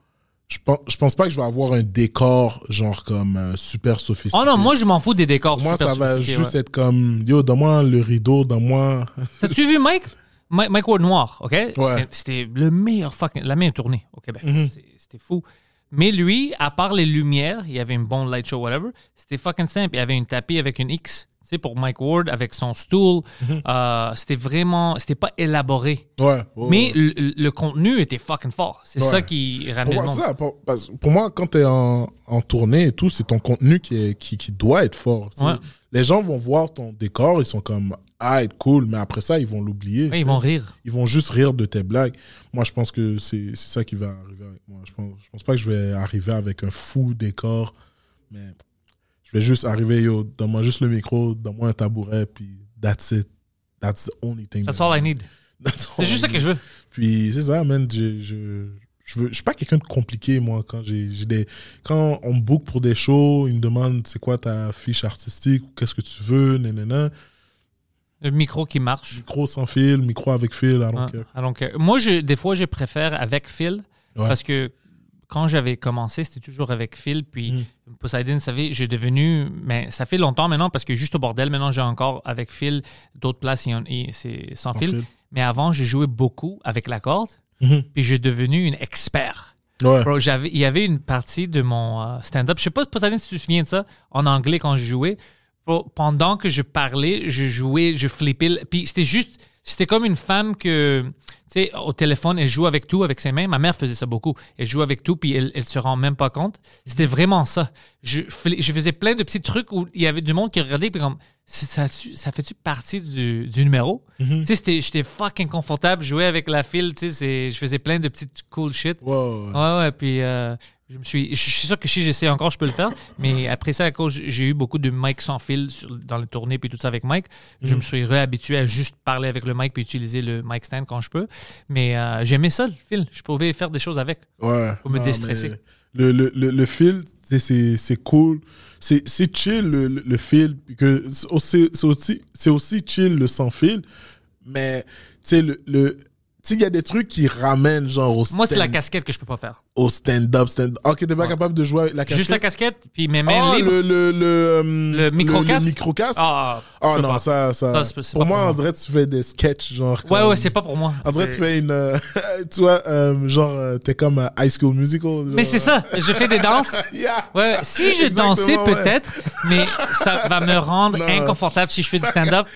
je pense, je pense pas que je vais avoir un décor genre comme euh, super sophistiqué. Oh non, moi, je m'en fous des décors. Moi, super ça va sophistiqués, juste ouais. être comme yo, donne-moi le rideau, donne-moi. T'as-tu vu Mike? Mike, Mike Ward Noir, OK? Ouais. C'était le meilleur fucking... La meilleure tournée au Québec. Mhm. C'était fou. Mais lui, à part les lumières, il y avait une bonne light show, whatever, c'était fucking simple. Il y avait une tapis avec une X, tu sais, pour Mike Ward, avec son stool. Mhm. Euh, c'était vraiment... C'était pas élaboré. Ouais. ouais, Mais ouais. le, le contenu était fucking fort. C'est ça qui Pour ramenait le monde. ça, pour, pour moi, quand tu es en, en tournée et tout, c'est ton contenu qui, est, qui, qui doit être fort. tu sais. Les gens vont voir ton décor, ils sont comme ah, cool, mais après ça, ils vont l'oublier. Ouais, ils vont rire. Ils vont juste rire de tes blagues. Moi, je pense que c'est c'est ça qui va arriver avec moi. Je pense, je pense pas que je vais arriver avec un fou décor, mais je vais juste arriver, yo, donne-moi juste le micro, donne-moi un tabouret, puis that's it. That's the only thing. That's that all I need. That's all C'est juste ça que je veux. Puis c'est ça, man. Je, je, je, veux, je suis pas quelqu'un de compliqué, moi. Quand, j'ai, des, quand on me book pour des shows, ils me demandent c'est quoi ta fiche artistique ou qu'est-ce que tu veux, nanana. Le micro qui marche. Micro sans fil, micro avec fil, I don't care. Ah, moi, je, des fois, je préfère avec Phil Ouais. parce que quand j'avais commencé, c'était toujours avec Phil. Puis Mm. Poseidon, vous savez, j'ai devenu. Mais ça fait longtemps maintenant parce que juste au bordel, maintenant, j'ai encore avec Phil d'autres places, c'est sans, Sans fil. fil. Mais avant, je jouais beaucoup avec la corde. Mhm. Puis j'ai devenu une expert. Ouais. Bro, il y avait une partie de mon euh, stand-up. Je sais pas, Poseidon, si tu te souviens de ça, en anglais quand je jouais. Bro, pendant que je parlais, je jouais, je flippais. Puis c'était juste, c'était comme une femme que, tu sais, au téléphone, elle joue avec tout, avec ses mains. Ma mère faisait ça beaucoup. Elle joue avec tout, puis elle, elle se rend même pas compte. C'était vraiment ça. Je, je faisais plein de petits trucs où il y avait du monde qui regardait, puis comme, ça, fait-tu partie du, du numéro? Mhm. Tu sais, j'étais fucking confortable, je jouais avec la file, tu sais, je faisais plein de petites cool shit. Ouais, ouais. Ouais, puis euh, je me suis. Je suis sûr que si j'essaie encore, je peux le faire. Mais après ça, à cause, j'ai eu beaucoup de mic sans fil sur- dans les tournées puis tout ça avec Mike. Je Mm. me suis réhabitué à juste parler avec le mic puis utiliser le mic stand quand je peux. Mais euh, j'aimais ça, le fil. Je pouvais faire des choses avec. Ouais. Faut me Non, déstresser. mais Le, le, le, c'est- cool. C'est chill le, le, que C'est aussi, aussi, chill le sans fil. Mais, le. le tu sais, il y a des trucs qui ramènent genre au Moi, c'est la stand- casquette que je peux pas faire. au stand-up. Stand ok, t'es pas Ouais. capable de jouer avec la casquette? Juste la casquette, puis mes mains Ah, libres. le, le, le, euh, Le micro-casque? Le, micro-casque? Ah, Ah peux non, pas. ça, ça, Pour moi, pour on dirait que tu fais des sketchs, genre. Ouais, comme- ouais, c'est pas pour moi. On dirait que tu fais une. euh, tu vois, euh, genre, t'es comme euh, High School Musical. Mais c'est ça, je fais des danses. Yeah. Ouais, ouais. si je Exactement, dansais ouais. peut-être, mais ça va me rendre Non. inconfortable si je fais du stand-up.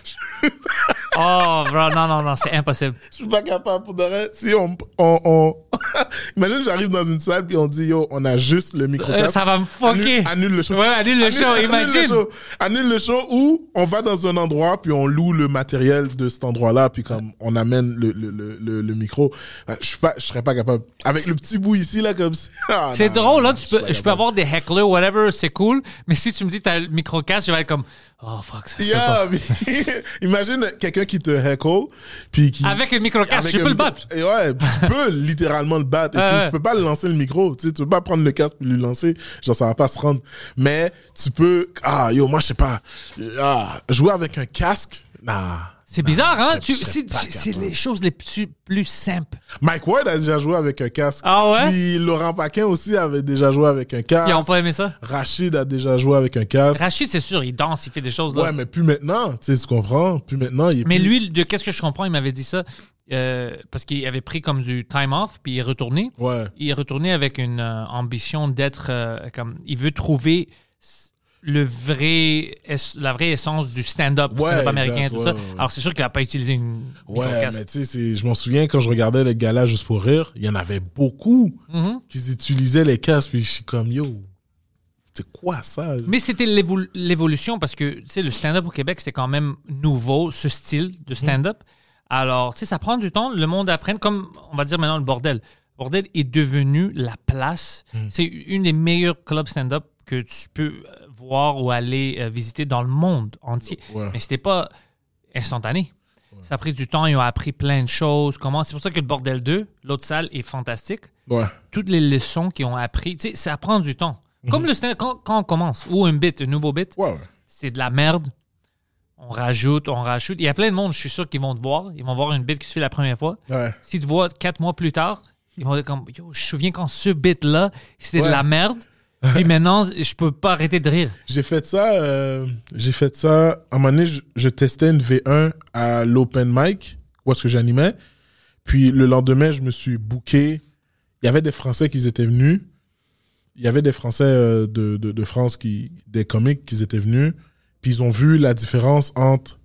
Oh, bro, non, non, non, c'est impossible. Je suis pas capable pour de vrai. Si on. on, on... Imagine, j'arrive dans une salle puis on dit, yo, on a juste le micro Euh, ça va me fucker. Annule, annule le show. Ouais, annule le show, annule imagine. le show. Annule le show ou on va dans un endroit puis on loue le matériel de cet endroit-là puis comme on amène le, le, le, le, le micro. Euh, Je suis pas, je serais pas capable. Avec le petit bout ici là comme ça. Ah, C'est drôle, non, hein, tu peux, je peux avoir des hecklers, whatever, c'est cool, mais si tu me dis t'as le micro-casque, je vais être comme, oh fuck, ça se peut pas. Yeah, imagine quelqu'un qui te heckle puis qui Avec le micro-casque, avec je un peux le battre. Et ouais, tu peux littéralement le battre. Et Ouais, tout. ouais. Tu peux pas le lancer le micro. Tu sais, tu peux pas prendre le casque et lui lancer. Genre, ça va pas se rendre. Mais tu peux. Ah, yo, moi, je sais pas. Ah, jouer avec un casque. Nah. C'est bizarre, hein? je- C'est les choses les plus, plus simples. Mike Ward a déjà joué avec un casque. Ah ouais? Puis Laurent Paquin aussi avait déjà joué avec un casque. Ils ont pas aimé ça? Rachid a déjà joué avec un casque. Rachid, c'est sûr, il danse, il fait des choses là. Ouais, mais plus maintenant. Tu sais, tu comprends? Plus maintenant. Il est Mais plus- lui, de qu'est-ce que je comprends, il m'avait dit ça euh, parce qu'il avait pris comme du time off, puis il est retourné. Ouais. Il est retourné avec une euh, ambition d'être euh, comme. Il veut trouver le vrai, la vraie essence du stand-up, Ouais, américain, exact, tout ouais, ça. ouais. Alors, c'est sûr qu'il n'a pas utilisé une. Ouais, mais tu sais, je m'en souviens quand je regardais les galas juste pour rire, il y en avait beaucoup Mhm. qui utilisaient les casques, puis je suis comme, yo, c'est quoi ça? Mais c'était l'évol- l'évolution parce que tu sais, le stand-up au Québec, c'est quand même nouveau, ce style de stand-up. Alors, tu sais, ça prend du temps. Le monde apprenne, comme on va dire maintenant le bordel. Le bordel est devenu la place. C'est une des meilleurs clubs stand-up que tu peux voir ou aller euh, visiter dans le monde entier. Ouais. Mais c'était pas instantané. Ça a pris du temps. Ils ont appris plein de choses. Comment C'est pour ça que le bordel 2, l'autre salle, est fantastique Ouais. toutes les leçons qu'ils ont appris, tu sais, ça prend du temps. Comme le quand, quand on commence, ou un bit, un nouveau bit, c'est de la merde. On rajoute, on rajoute. Il y a plein de monde, je suis sûr, qui vont te voir. Ils vont voir une bit qui se fait la première fois. Si tu vois quatre mois plus tard, ils vont dire comme, Yo, je me souviens quand ce bit-là, c'était de la merde. Puis maintenant, je peux pas arrêter de rire. J'ai fait ça, euh, j'ai fait ça, à un moment donné, je, je testais une V1 à l'open mic, où est-ce que j'animais. Puis le lendemain, je me suis booké. Il y avait des Français qui étaient venus. Il y avait des Français euh, de, de, de France, qui, des comiques qui étaient venus. Puis ils ont vu la différence entre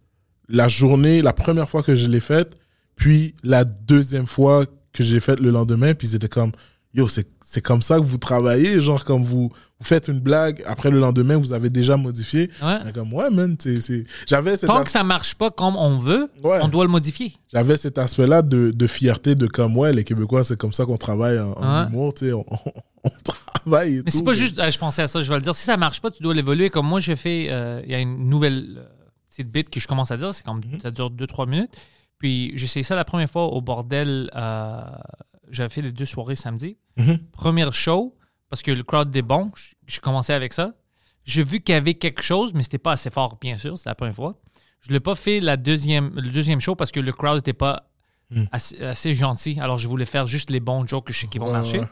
la journée, la première fois que je l'ai faite, puis la deuxième fois que j'ai faite le lendemain. Puis ils étaient comme, yo, c'est c'est comme ça que vous travaillez, genre comme vous, vous faites une blague, après le lendemain, vous avez déjà modifié. Ouais. Et Comme, ouais, man, c'est- j'avais Tant as- que ça marche pas comme on veut, Ouais. on doit le modifier. j'avais cet aspect-là de, de fierté, de comme, ouais, les Québécois, c'est comme ça qu'on travaille en, en Ouais. humour, tu sais, on, on- on travaille et Mais c'est pas juste, euh, je pensais à ça, je vais le dire. Si ça marche pas, tu dois l'évoluer. Comme moi, j'ai fait, euh, il y a une nouvelle euh, petite bit que je commence à dire, c'est comme ça dure 2-3 minutes. Puis j'ai essayé ça la première fois au bordel. euh, J'avais fait les deux soirées samedi. Mhm. Première show, parce que le crowd était bon, j'ai commencé avec ça. J'ai vu qu'il y avait quelque chose, mais c'était pas assez fort, bien sûr, c'est la première fois. Je l'ai pas fait la deuxième, le deuxième show parce que le crowd n'était pas assez, assez gentil. Alors je voulais faire juste les bons jokes que je sais qui vont Ouais, marcher. ouais.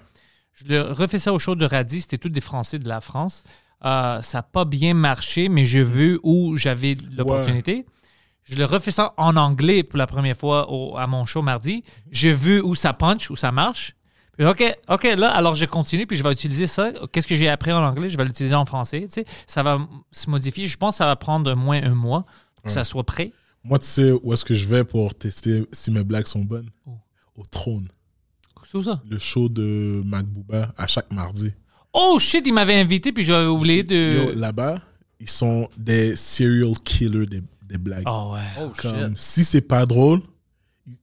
Je le refais ça au show de Radis, c'était tous des Français de la France. Euh, ça n'a pas bien marché, mais j'ai vu où j'avais l'opportunité. Je le refais ça en anglais pour la première fois au- à mon show mardi. J'ai vu où ça punch, où ça marche. Puis, OK, OK, là, alors je continue, puis je vais utiliser ça. Qu'est-ce que j'ai appris en anglais? Je vais l'utiliser en français. Tu sais, ça va se modifier. Je pense que ça va prendre moins un mois pour que ça soit prêt. Moi, tu sais où est-ce que je vais pour tester si mes blagues sont bonnes? Au trône. C'est où ça? Le show de Mac Booba à chaque mardi. Oh shit, il m'avait invité, puis j'avais oublié de. Là-bas, ils sont des serial killers des, des blagues. Oh ouais. Oh, Comme, si c'est pas drôle,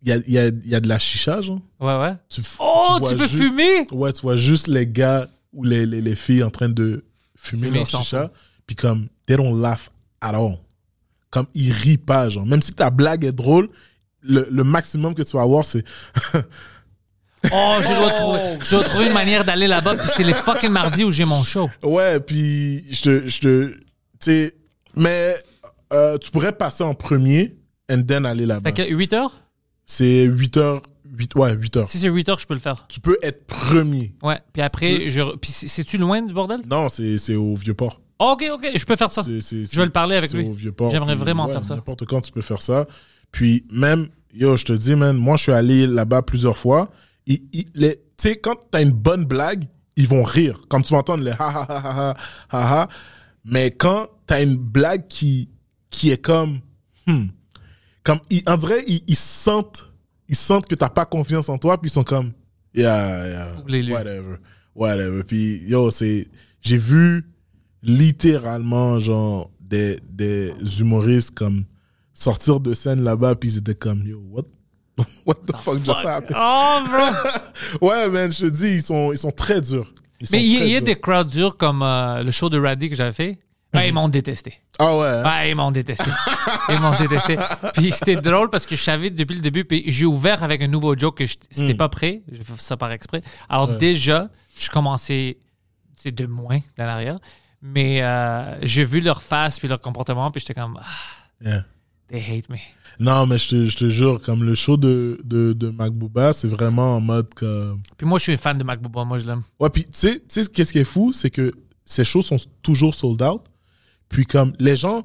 il y a, y, a, y a de la chicha, genre. Ouais, ouais. Tu, Oh, tu peux juste- fumer? Ouais, tu vois juste les gars ou les, les, les filles en train de fumer Fumer leur chicha. Puis comme, they don't laugh at all. Comme, ils rient pas, genre. Même si ta blague est drôle, le, le maximum que tu vas avoir, c'est... Oh, je dois, trouver, je dois trouver une manière d'aller là-bas. Puis c'est les fucking mardis où j'ai mon show. Ouais, puis je te. Je te tu sais, mais euh, tu pourrais passer en premier and then aller là-bas. Que 8 heures? C'est 8 heures. 8, ouais, 8 heures. Si c'est 8 heures, je peux le faire. Tu peux être premier. Ouais. Puis après, je. Puis c'est- c'est-tu loin du bordel? Non, c'est c'est au Vieux-Port. Oh, ok, ok, je peux faire ça. C'est- c'est- Je vais le parler avec c'est lui. au Vieux-Port. J'aimerais Puis, vraiment ouais, faire ça. N'importe quand, tu peux faire ça. Puis même, yo, je te dis, man, moi, je suis allé là-bas plusieurs fois. Tu sais, quand t'as une bonne blague, ils vont rire. Comme tu vas entendre les ha ha ha ha ha ha ha. Mais quand t'as une blague qui, qui est comme, hmm, comme, ils, on dirait, ils, ils sentent, ils sentent que t'as pas confiance en toi, puis ils sont comme, yeah, yeah, whatever, whatever. Puis, yo, c'est, j'ai vu littéralement, genre, des, des humoristes comme sortir de scène là-bas, puis ils étaient comme, yo, what, what the fuck just happened? Oh, bro! Ouais, man, je te dis, ils sont, ils sont très durs. Ils Mais il y, y a des crowds durs comme euh, le show de Raddy que j'avais fait. Ouais, ils m'ont détesté. Ah ouais. hein? Ouais, ils m'ont détesté. Ils m'ont détesté. Puis c'était drôle parce que je savais depuis le début, puis j'ai ouvert avec un nouveau joke que je- c'était pas prêt. J'ai fait ça par exprès. Alors déjà, je commençais, c'est de moins dans l'arrière. Mais euh, j'ai vu leur face puis leur comportement, puis j'étais comme, ah, Yeah. they hate me. Non, mais je te, je te jure, comme le show de, de, de Mac Booba, c'est vraiment en mode comme. Puis moi, je suis un fan de Mac Booba, moi je l'aime. Ouais, puis tu sais, tu sais, qu'est-ce qui est fou, c'est que ces shows sont toujours sold out. Puis comme les gens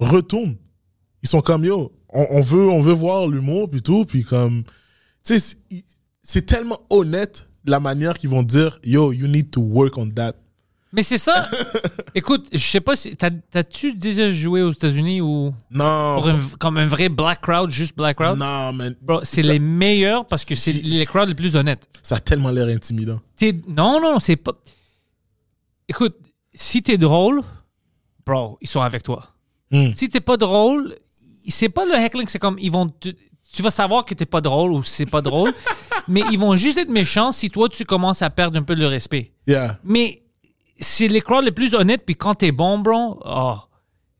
retournent, ils sont comme yo, on, on veut, on veut voir l'humour puis tout, puis comme, tu sais, c'est- tellement honnête la manière qu'ils vont dire yo, you need to work on that. Mais c'est ça. Écoute, je sais pas si. t'as- T'as-tu déjà joué aux États-Unis ou Non, pour un- comme un vrai black crowd, juste black crowd? non, man, Bro, c'est les meilleurs parce que c'est les crowds les plus honnêtes. ça a tellement l'air intimidant. Non, non, c'est pas. Écoute, si t'es drôle, bro, ils sont avec toi. Hmm. Si t'es pas drôle, c'est pas le heckling, c'est comme ils vont. te- Tu vas savoir que t'es pas drôle ou c'est pas drôle, mais ils vont juste être méchants si toi tu commences à perdre un peu le respect. Yeah. Mais c'est les crowds les plus honnêtes, puis quand t'es bon, bro, oh,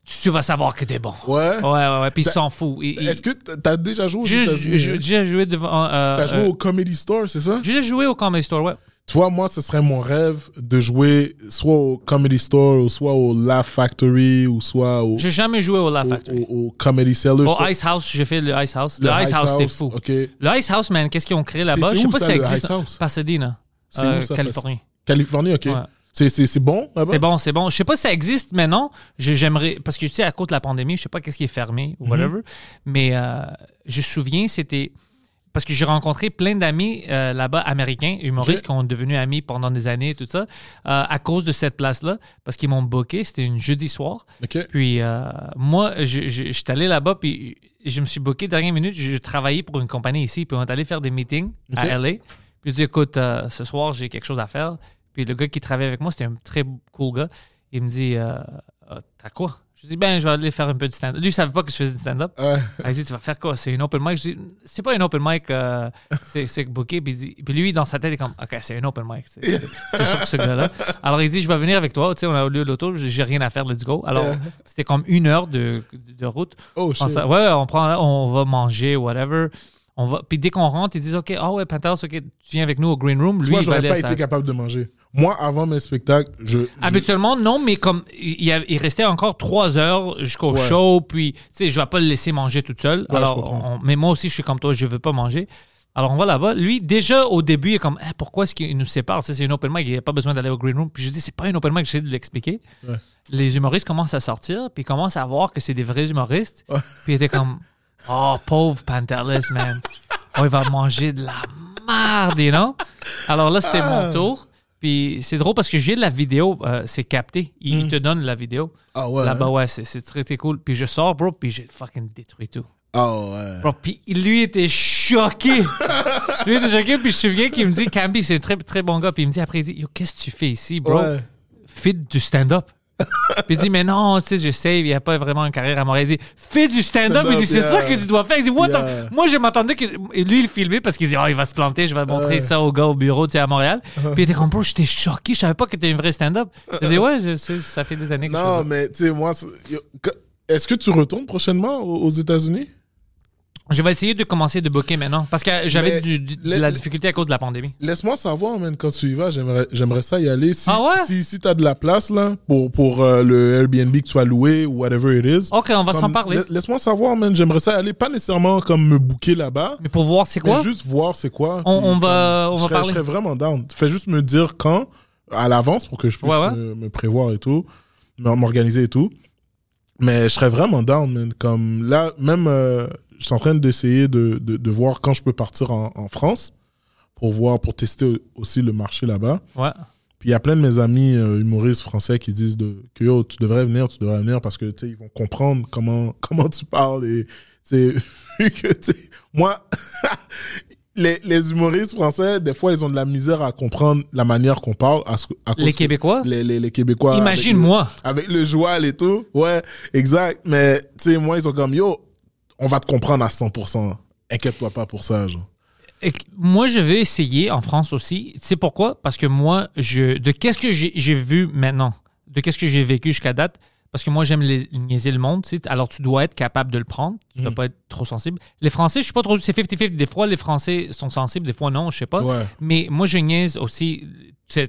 tu vas savoir que t'es bon. Ouais. Ouais, ouais, ouais, puis ils T'as- s'en foutent. Est-ce que t'as déjà joué aux J'ai États-Unis? j'ai joué devant. euh, T'as joué euh, au Comedy Store, c'est ça? J'ai joué au Comedy Store, ouais. Toi, moi, ce serait mon rêve de jouer soit au Comedy Store, ou soit au Laugh Factory, ou soit au, J'ai jamais joué au La au, Factory. au- au Comedy Cellar. Au Ice House, j'ai fait le Ice House. Le, Ice House, c'était fou. OK. Le Ice House, man, qu'est-ce qu'ils ont créé là-bas? Je sais où pas ça, si ça existe. House? Pasadena, euh, où ça, Californie. Californie, OK. Ouais. C'est- bon là-bas? C'est bon, c'est bon. Je sais pas si ça existe maintenant. Je- J'aimerais. Parce que tu sais, à cause de la pandémie, je sais pas qu'est-ce qui est fermé Mhm. ou whatever. Mais euh, je me souviens, c'était. Parce que j'ai rencontré plein d'amis euh, là-bas, américains, humoristes, qui ont devenu amis pendant des années et tout ça, euh, à cause de cette place-là, parce qu'ils m'ont booké. C'était une jeudi soir. Puis euh, moi, je, je, j'étais allé là-bas, puis je me suis booké dernière minute. Je travaillais pour une compagnie ici, puis on est allé faire des meetings à LA. Puis je dis, écoute, ce soir, j'ai quelque chose à faire. Puis le gars qui travaillait avec moi, c'était un très cool gars. Il me dit, t'as quoi? Je dis, ben, je vais aller faire un peu de stand-up. Lui, il savait pas que je faisais du stand-up. Il dit, tu vas faire quoi? C'est une open mic? Je dis, c'est pas une open mic, euh, c'est, c'est booké. Puis, dit- puis lui, dans sa tête, il est comme, OK, c'est une open mic. C'est, sûr que ce gars-là. Alors, il dit, je vais venir avec toi. Tu sais, on a au lieu l'auto, j'ai rien à faire, let's go. Alors, c'était comme une heure de, de route. Oh, On shit. s'en- ouais, on prend, on va manger, whatever. On va, puis dès qu'on rentre, ils disent, OK, ah ouais, Pantelis, OK, tu viens avec nous au green room. Lui, Toi, il va pas sa- été capable de manger. Moi, avant mes spectacles, je. je- Habituellement, non, mais comme il, y a- il restait encore trois heures jusqu'au Ouais. show, puis tu sais, je vais pas le laisser manger toute seule. Ouais, Alors, on- mais moi aussi, je suis comme toi, je veux pas manger. Alors, on va là-bas. Lui, déjà, au début, il est comme, Eh, pourquoi est-ce qu'il nous sépare? C'est une open mic, il n'y a pas besoin d'aller au green room. Puis je dis, c'est pas une open mic, j'essaie de l'expliquer. Ouais. Les humoristes commencent à sortir, puis ils commencent à voir que c'est des vrais humoristes. Puis il était comme, oh, pauvre Pantelis, man. Oh, il va manger de la merde, you know? Alors là, c'était Ah. mon tour. Puis c'est drôle parce que j'ai la vidéo, euh, c'est capté. Il, il te donne la vidéo. Ah ouais. Là-bas, ouais, c'est, c'est très, très cool. Puis je sors, bro, puis j'ai fucking détruit tout. Ah ouais. Bro, puis lui était choqué. lui était choqué, puis je me souviens qu'il me dit, Camby, c'est un très, très bon gars. Puis il me dit après, il dit, yo, qu'est-ce que tu fais ici, bro? Ouais. Fais du stand-up. Puis il dit, mais non, tu sais, je sais, il n'y a pas vraiment une carrière à Montréal. Il dit, fais du stand-up. Il dit, c'est yeah. ça que tu dois faire. Il dit, what the-. Moi, je m'attendais que. Lui, il filmait parce qu'il dit, oh, il va se planter, je vais montrer ça au gars au bureau, tu sais, à Montréal. Puis il était comme, bro, j'étais choqué, je savais pas que t'es un vrai stand-up. Je dis, ouais, je sais, ça fait des années que Non, je mais tu sais, moi, est-ce que tu retournes prochainement aux États-Unis? Je vais essayer de commencer de booker maintenant. Parce que j'avais Mais du- du- de la difficulté à cause de la pandémie. Laisse-moi savoir, man, quand tu y vas, j'aimerais, j'aimerais ça y aller. Si, Ah ouais? Si, si t'as de la place, là, pour, pour euh, le Airbnb que tu as loué ou whatever it is. Ok, on va s'en parler. la- Laisse-moi savoir, man, j'aimerais ça y aller. Pas nécessairement comme me booker là-bas. Mais pour voir c'est Mais quoi? juste voir c'est quoi. On- puis on va- on va serais- parler. Je serais vraiment down. Fais juste me dire quand, à l'avance, pour que je puisse Ouais, ouais. Me, me prévoir et tout, m'organiser et tout. Mais je serais vraiment down, man. Comme là, même, euh, je suis en train d'essayer de, de, de voir quand je peux partir en, en France pour voir, pour tester aussi le marché là-bas. Ouais. Puis il y a plein de mes amis euh, humoristes français qui disent de, que yo, tu devrais venir, tu devrais venir parce que tu sais, ils vont comprendre comment, comment tu parles. Et tu sais, vu que moi, les, les humoristes français, des fois, ils ont de la misère à comprendre la manière qu'on parle. À, à cause Les Québécois? Les, les, les Québécois. Imagine-moi. Avec le joual et tout. Ouais, exact. Mais tu sais, moi, ils sont comme yo, on va te comprendre à 100%. Inquiète-toi pas pour ça, moi, je vais essayer en France aussi. Tu sais pourquoi? Parce que moi, je, de qu'est-ce que j'ai vu maintenant, de qu'est-ce que j'ai vécu jusqu'à date, parce que moi, j'aime les- niaiser le monde. tu sais. Alors, tu dois être capable de le prendre. Tu dois pas être trop sensible. Les Français, je suis pas trop. C'est 50-50. Des fois, les Français sont sensibles, des fois, non, je sais pas. Ouais. Mais moi, je niaise aussi.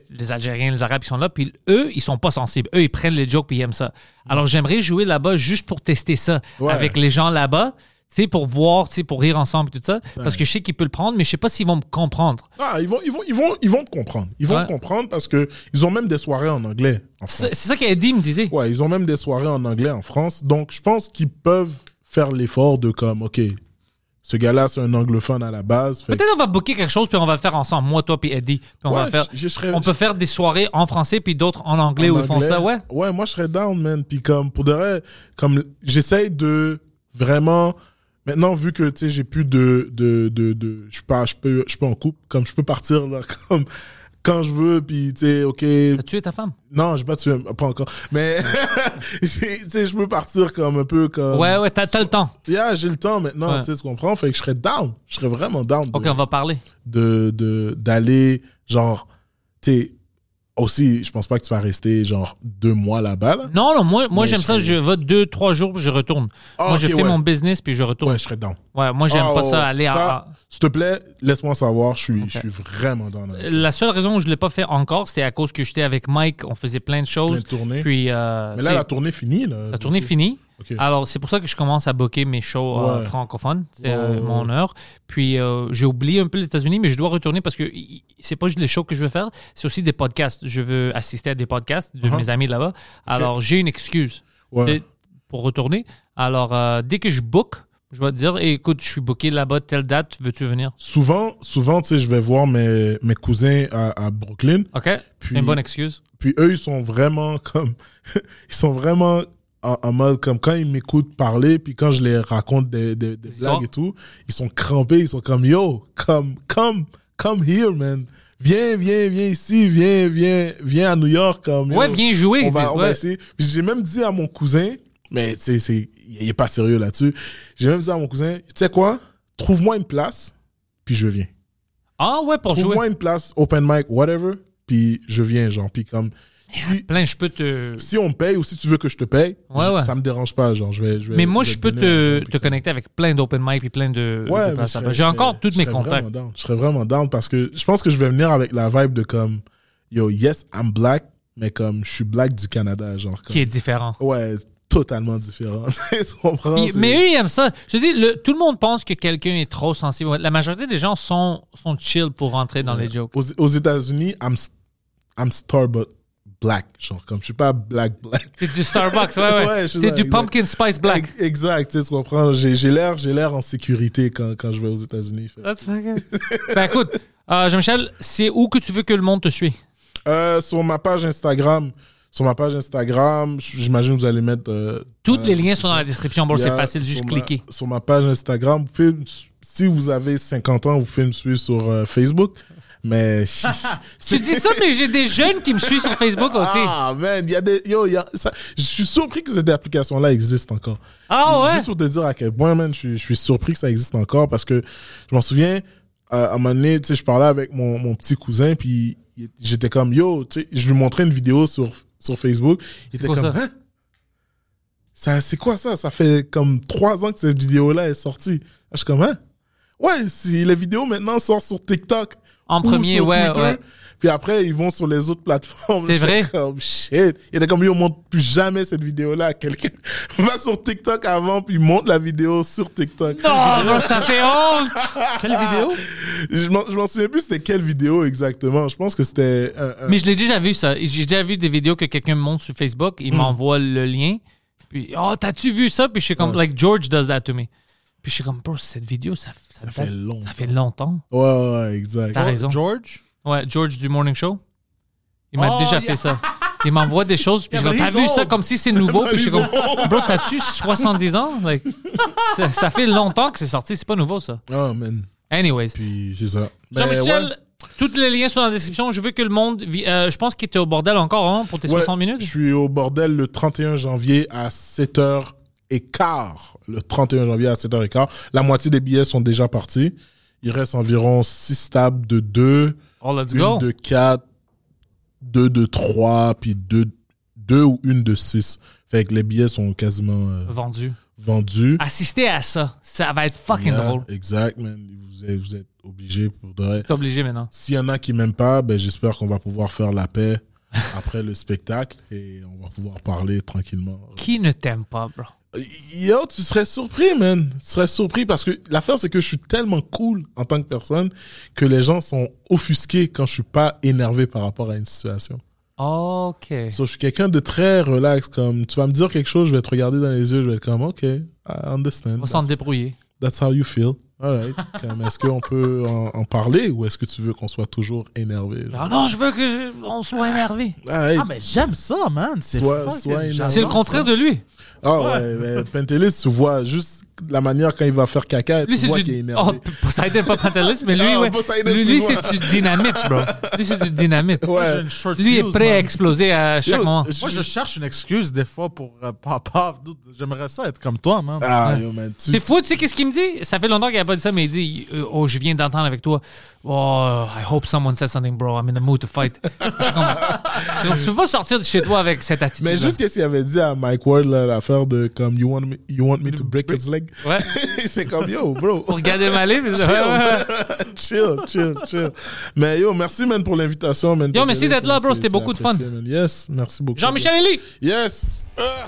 les Algériens, les Arabes, ils sont là, puis eux, ils sont pas sensibles. Eux, ils prennent les jokes, puis ils aiment ça. Alors, j'aimerais jouer là-bas juste pour tester ça Ouais. avec les gens là-bas, sais, pour voir, tu sais, pour rire ensemble et tout ça. Parce que je sais qu'ils peuvent le prendre, mais je sais pas s'ils vont me comprendre. Ah, ils vont, ils vont, ils vont, ils vont te comprendre. Ils vont Ouais. te comprendre parce que ils ont même des soirées en anglais en. C'est ça qu'Eddie me disait. Ouais, ils ont même des soirées en anglais en France. Donc, je pense qu'ils peuvent faire l'effort de comme, ok, ce gars-là, c'est un anglophone à la base. Fait que- Peut-être on va booker quelque chose, puis on va le faire ensemble, moi, toi, puis Eddie. Puis on Ouais, va faire. je- je serais- on peut faire des soirées en français, puis d'autres en anglais en où ils font ça, ouais. Ouais, moi, je serais down, man. Puis comme, pour de vrai, comme, j'essaye de vraiment, maintenant, vu que, tu sais, j'ai plus de, de, de, de, je suis pas, je peux, je peux en couple, comme, je peux partir, là, comme, quand je veux, puis, tu sais, ok, T'as tué ta femme? non, j'ai pas tué, pas encore, mais, tu sais, je peux partir comme un peu comme, Ouais, ouais, t'as t'as le temps. Yeah, j'ai le temps maintenant, Ouais. tu sais, tu comprends? Fait que je serais down. Je serais vraiment down de, Ok, on va parler. de, de- d'aller, genre, tu sais, aussi, je pense pas que tu vas rester, genre, deux mois là-bas, là. Non, non, moi, moi j'aime je ça. Je vais deux, trois jours, puis je retourne. Ah, moi, je ok, fais ouais. mon business, puis je retourne. Ouais, je serais down. Ouais, moi, j'aime pas ouais, ça aller Ça, à. S'il te plaît, laisse-moi savoir, je suis, je suis vraiment down avec ça. La seule raison où je l'ai pas fait encore, c'était à cause que j'étais avec Mike, on faisait plein de choses. Plein de tournées. Puis, euh, Mais là, la tournée finie, là. la tournée finie. Alors, c'est pour ça que je commence à booker mes shows euh, francophones. C'est Ouais, euh, ouais, mon heure. Puis, euh, j'ai oublié un peu les États-Unis, mais je dois retourner parce que c'est pas juste les shows que je veux faire, c'est aussi des podcasts. Je veux assister à des podcasts de Uh-huh. mes amis là-bas. Alors, j'ai une excuse pour retourner. Alors, euh, dès que je book, je vais te dire Eh, écoute, je suis booké là-bas, telle date, veux-tu venir? Souvent, souvent, tu sais, je vais voir mes, mes cousins à, à Brooklyn. OK Puis- une bonne excuse. Puis eux, ils sont vraiment comme. ils sont vraiment en, en mode comme quand ils m'écoutent parler, puis quand je les raconte des, des, blagues et tout, ils sont crampés, ils sont comme yo, come, come, come here, man. Viens, viens, viens ici, viens, viens, viens à New York. Comme, yo. Ouais, viens jouer. On va, on va essayer. Puis j'ai même dit à mon cousin, mais tu sais, il est pas sérieux là-dessus. J'ai même dit à mon cousin, tu sais quoi, trouve-moi une place, puis je viens. Ah ouais, pour jouer. Trouve-moi une place, open mic, whatever, puis je viens, genre. Puis comme, si, Plein, je peux te. si on me paye ou si tu veux que je te paye, Ouais, je- ouais. ça me dérange pas, genre. Je vais, je vais, Mais moi, je peux te, l'argent, te connecter avec plein d'open mic et plein de. Ouais, J'ai encore tous mes contacts. down. Je serais vraiment down parce que je pense que je vais venir avec la vibe de comme, yo, yes, I'm black, mais comme je suis black du Canada, genre. Comme, Qui est différent. Ouais, totalement différent. Puis- mais eux, ils aiment ça. Je dis, le- tout le monde pense que quelqu'un est trop sensible. La majorité des gens sont, sont chill pour rentrer dans les jokes. Aux, aux États-Unis, I'm, I'm Starbucks black. Genre, comme je suis pas black, black. C'est du Starbucks, ouais, ouais. Ouais, ça, du exact. pumpkin spice black. Ex- Exact, tu comprends? J'ai j'ai l'air j'ai l'air en sécurité quand, quand je vais aux États-Unis. ben écoute, euh, Jean-Michel, c'est où que tu veux que le monde te suive? Euh, sur ma page Instagram, sur ma page Instagram, j'imagine que vous allez mettre. euh, Tous dans les liens sont dans la description. Bon, c'est facile, juste ma- cliquer. Sur ma page Instagram, vous pouvez si vous avez 50 ans, vous pouvez me suivre sur euh, Facebook. Mais. Tu dis ça, mais j'ai des jeunes qui me suivent sur Facebook aussi. Ah, man, il y a des. Yo, y a, ça- je suis surpris que cette application-là existe encore. Ah ouais? Juste pour te dire à quel point, man, je, suis- je suis surpris que ça existe encore parce que je m'en souviens, euh, à un moment donné, tu sais, je parlais avec mon, mon petit cousin, puis j'étais comme, yo, tu sais, je lui montrais une vidéo sur, sur Facebook. Il était comme, ça? hein? ça, c'est quoi ça? Ça fait comme trois ans que cette vidéo-là est sortie. Je suis comme, hein? Ouais, si les vidéos maintenant sortent sur TikTok. En ou premier, sur ouais, Twitter, ouais. Puis après, ils vont sur les autres plateformes. C'est vrai. Comme, shit. Il était comme, yo, montre plus jamais cette vidéo-là à quelqu'un. Va sur TikTok avant, puis monte la vidéo sur TikTok. Non, ça fait honte! Quelle vidéo? Je m'en souviens plus c'était quelle vidéo exactement. Je pense que c'était. un- un- Mais je l'ai déjà vu, ça. J'ai déjà vu des vidéos que quelqu'un me montre sur Facebook. Il Hmm. m'envoie le lien. Puis, oh, t'as-tu vu ça? Puis je suis comme, like, George does that to me. Puis je suis comme, bro, cette vidéo, ça, ça, Ça fait longtemps. Ça fait longtemps. Ouais, ouais, ouais, exact. T'as raison. George? Ouais, George du Morning Show. Il m'a Oh, déjà yeah. fait ça. Il m'envoie des choses, puis je t'as vu ça comme si c'est nouveau, puis je suis comme, bro, t'as-tu 70 ans? Like, ça, ça fait longtemps que c'est sorti, c'est pas nouveau, ça. Oh, man. Anyways. Puis c'est ça. Jean-Michel, ouais. tous les liens sont dans la description. Je veux que le monde. vi- euh, je pense qu'il était au bordel encore hein, pour tes Ouais, 60 minutes. Je suis au bordel le 31 janvier à 7h15. Le 31 janvier à 7h15. La moitié des billets sont déjà partis. Il reste environ 6 tables de 2, Oh, let's une go. de 4, 2 de 3, puis 2, deux ou une de 6. Fait que les billets sont quasiment euh, Vendu. vendus. Assistez à ça. Ça va être fucking Yeah, drôle. Exact, man. Vous êtes, vous êtes obligés pour de vrai. C'est obligé maintenant. S'il y en a qui m'aiment pas, ben, j'espère qu'on va pouvoir faire la paix après le spectacle et on va pouvoir parler tranquillement. Qui ne t'aime pas, bro? Yo, tu serais surpris, man. Tu serais surpris parce que l'affaire, c'est que je suis tellement cool en tant que personne que les gens sont offusqués quand je suis pas énervé par rapport à une situation. Ok. So, je suis quelqu'un de très relax. Comme tu vas me dire quelque chose, je vais te regarder dans les yeux, je vais être comme, OK, I understand. On s'en débrouiller. That's how you feel. All right. Comme, Est-ce qu'on peut en, en parler ou est-ce que tu veux qu'on soit toujours énervé? genre? Ah non, je veux que je- on soit énervé. Ah, hey. Ah, mais j'aime ça, man. C'est le contraire ça. de lui. Ah ouais, mais Pentelis, tu vois juste la manière quand il va faire caca, Lui, tu c'est vois du. qu'il est Oh, énervé. P- Poseidon, pas Pantelis, mais lui, Ah, ouais. Poseidon, lui, c'est lui, moi. c'est du dynamite, bro. Lui, c'est du dynamite. Moi, j'ai Ouais. une short Lui est prêt à exploser à chaque Yo, moment. je- Moi, je cherche une excuse des fois pour euh, pas, pas- J'aimerais ça être comme toi, man. Ah, yo, man, tu- Des fois, tu sais qu'est-ce qu'il me dit? Ça fait longtemps qu'il n'a pas dit ça, mais il dit euh, Oh, je viens d'entendre avec toi. Oh, I hope someone says something, bro. I'm in the mood to fight. Je tu peux pas sortir de chez toi avec cette attitude. Mais juste qu'est-ce qu'il avait dit à Mike Ward, l'affaire de comme you want me, you want me to break his leg? Ouais. c'est comme yo, bro. Pour garder ma. Ouais, ouais. chill, chill, chill. Mais yo, merci, man, pour l'invitation, man. Yo, merci d'être là, bro. C'était beaucoup de fun. man. Yes, merci beaucoup. Jean-Michel Elie. Yes. Ah.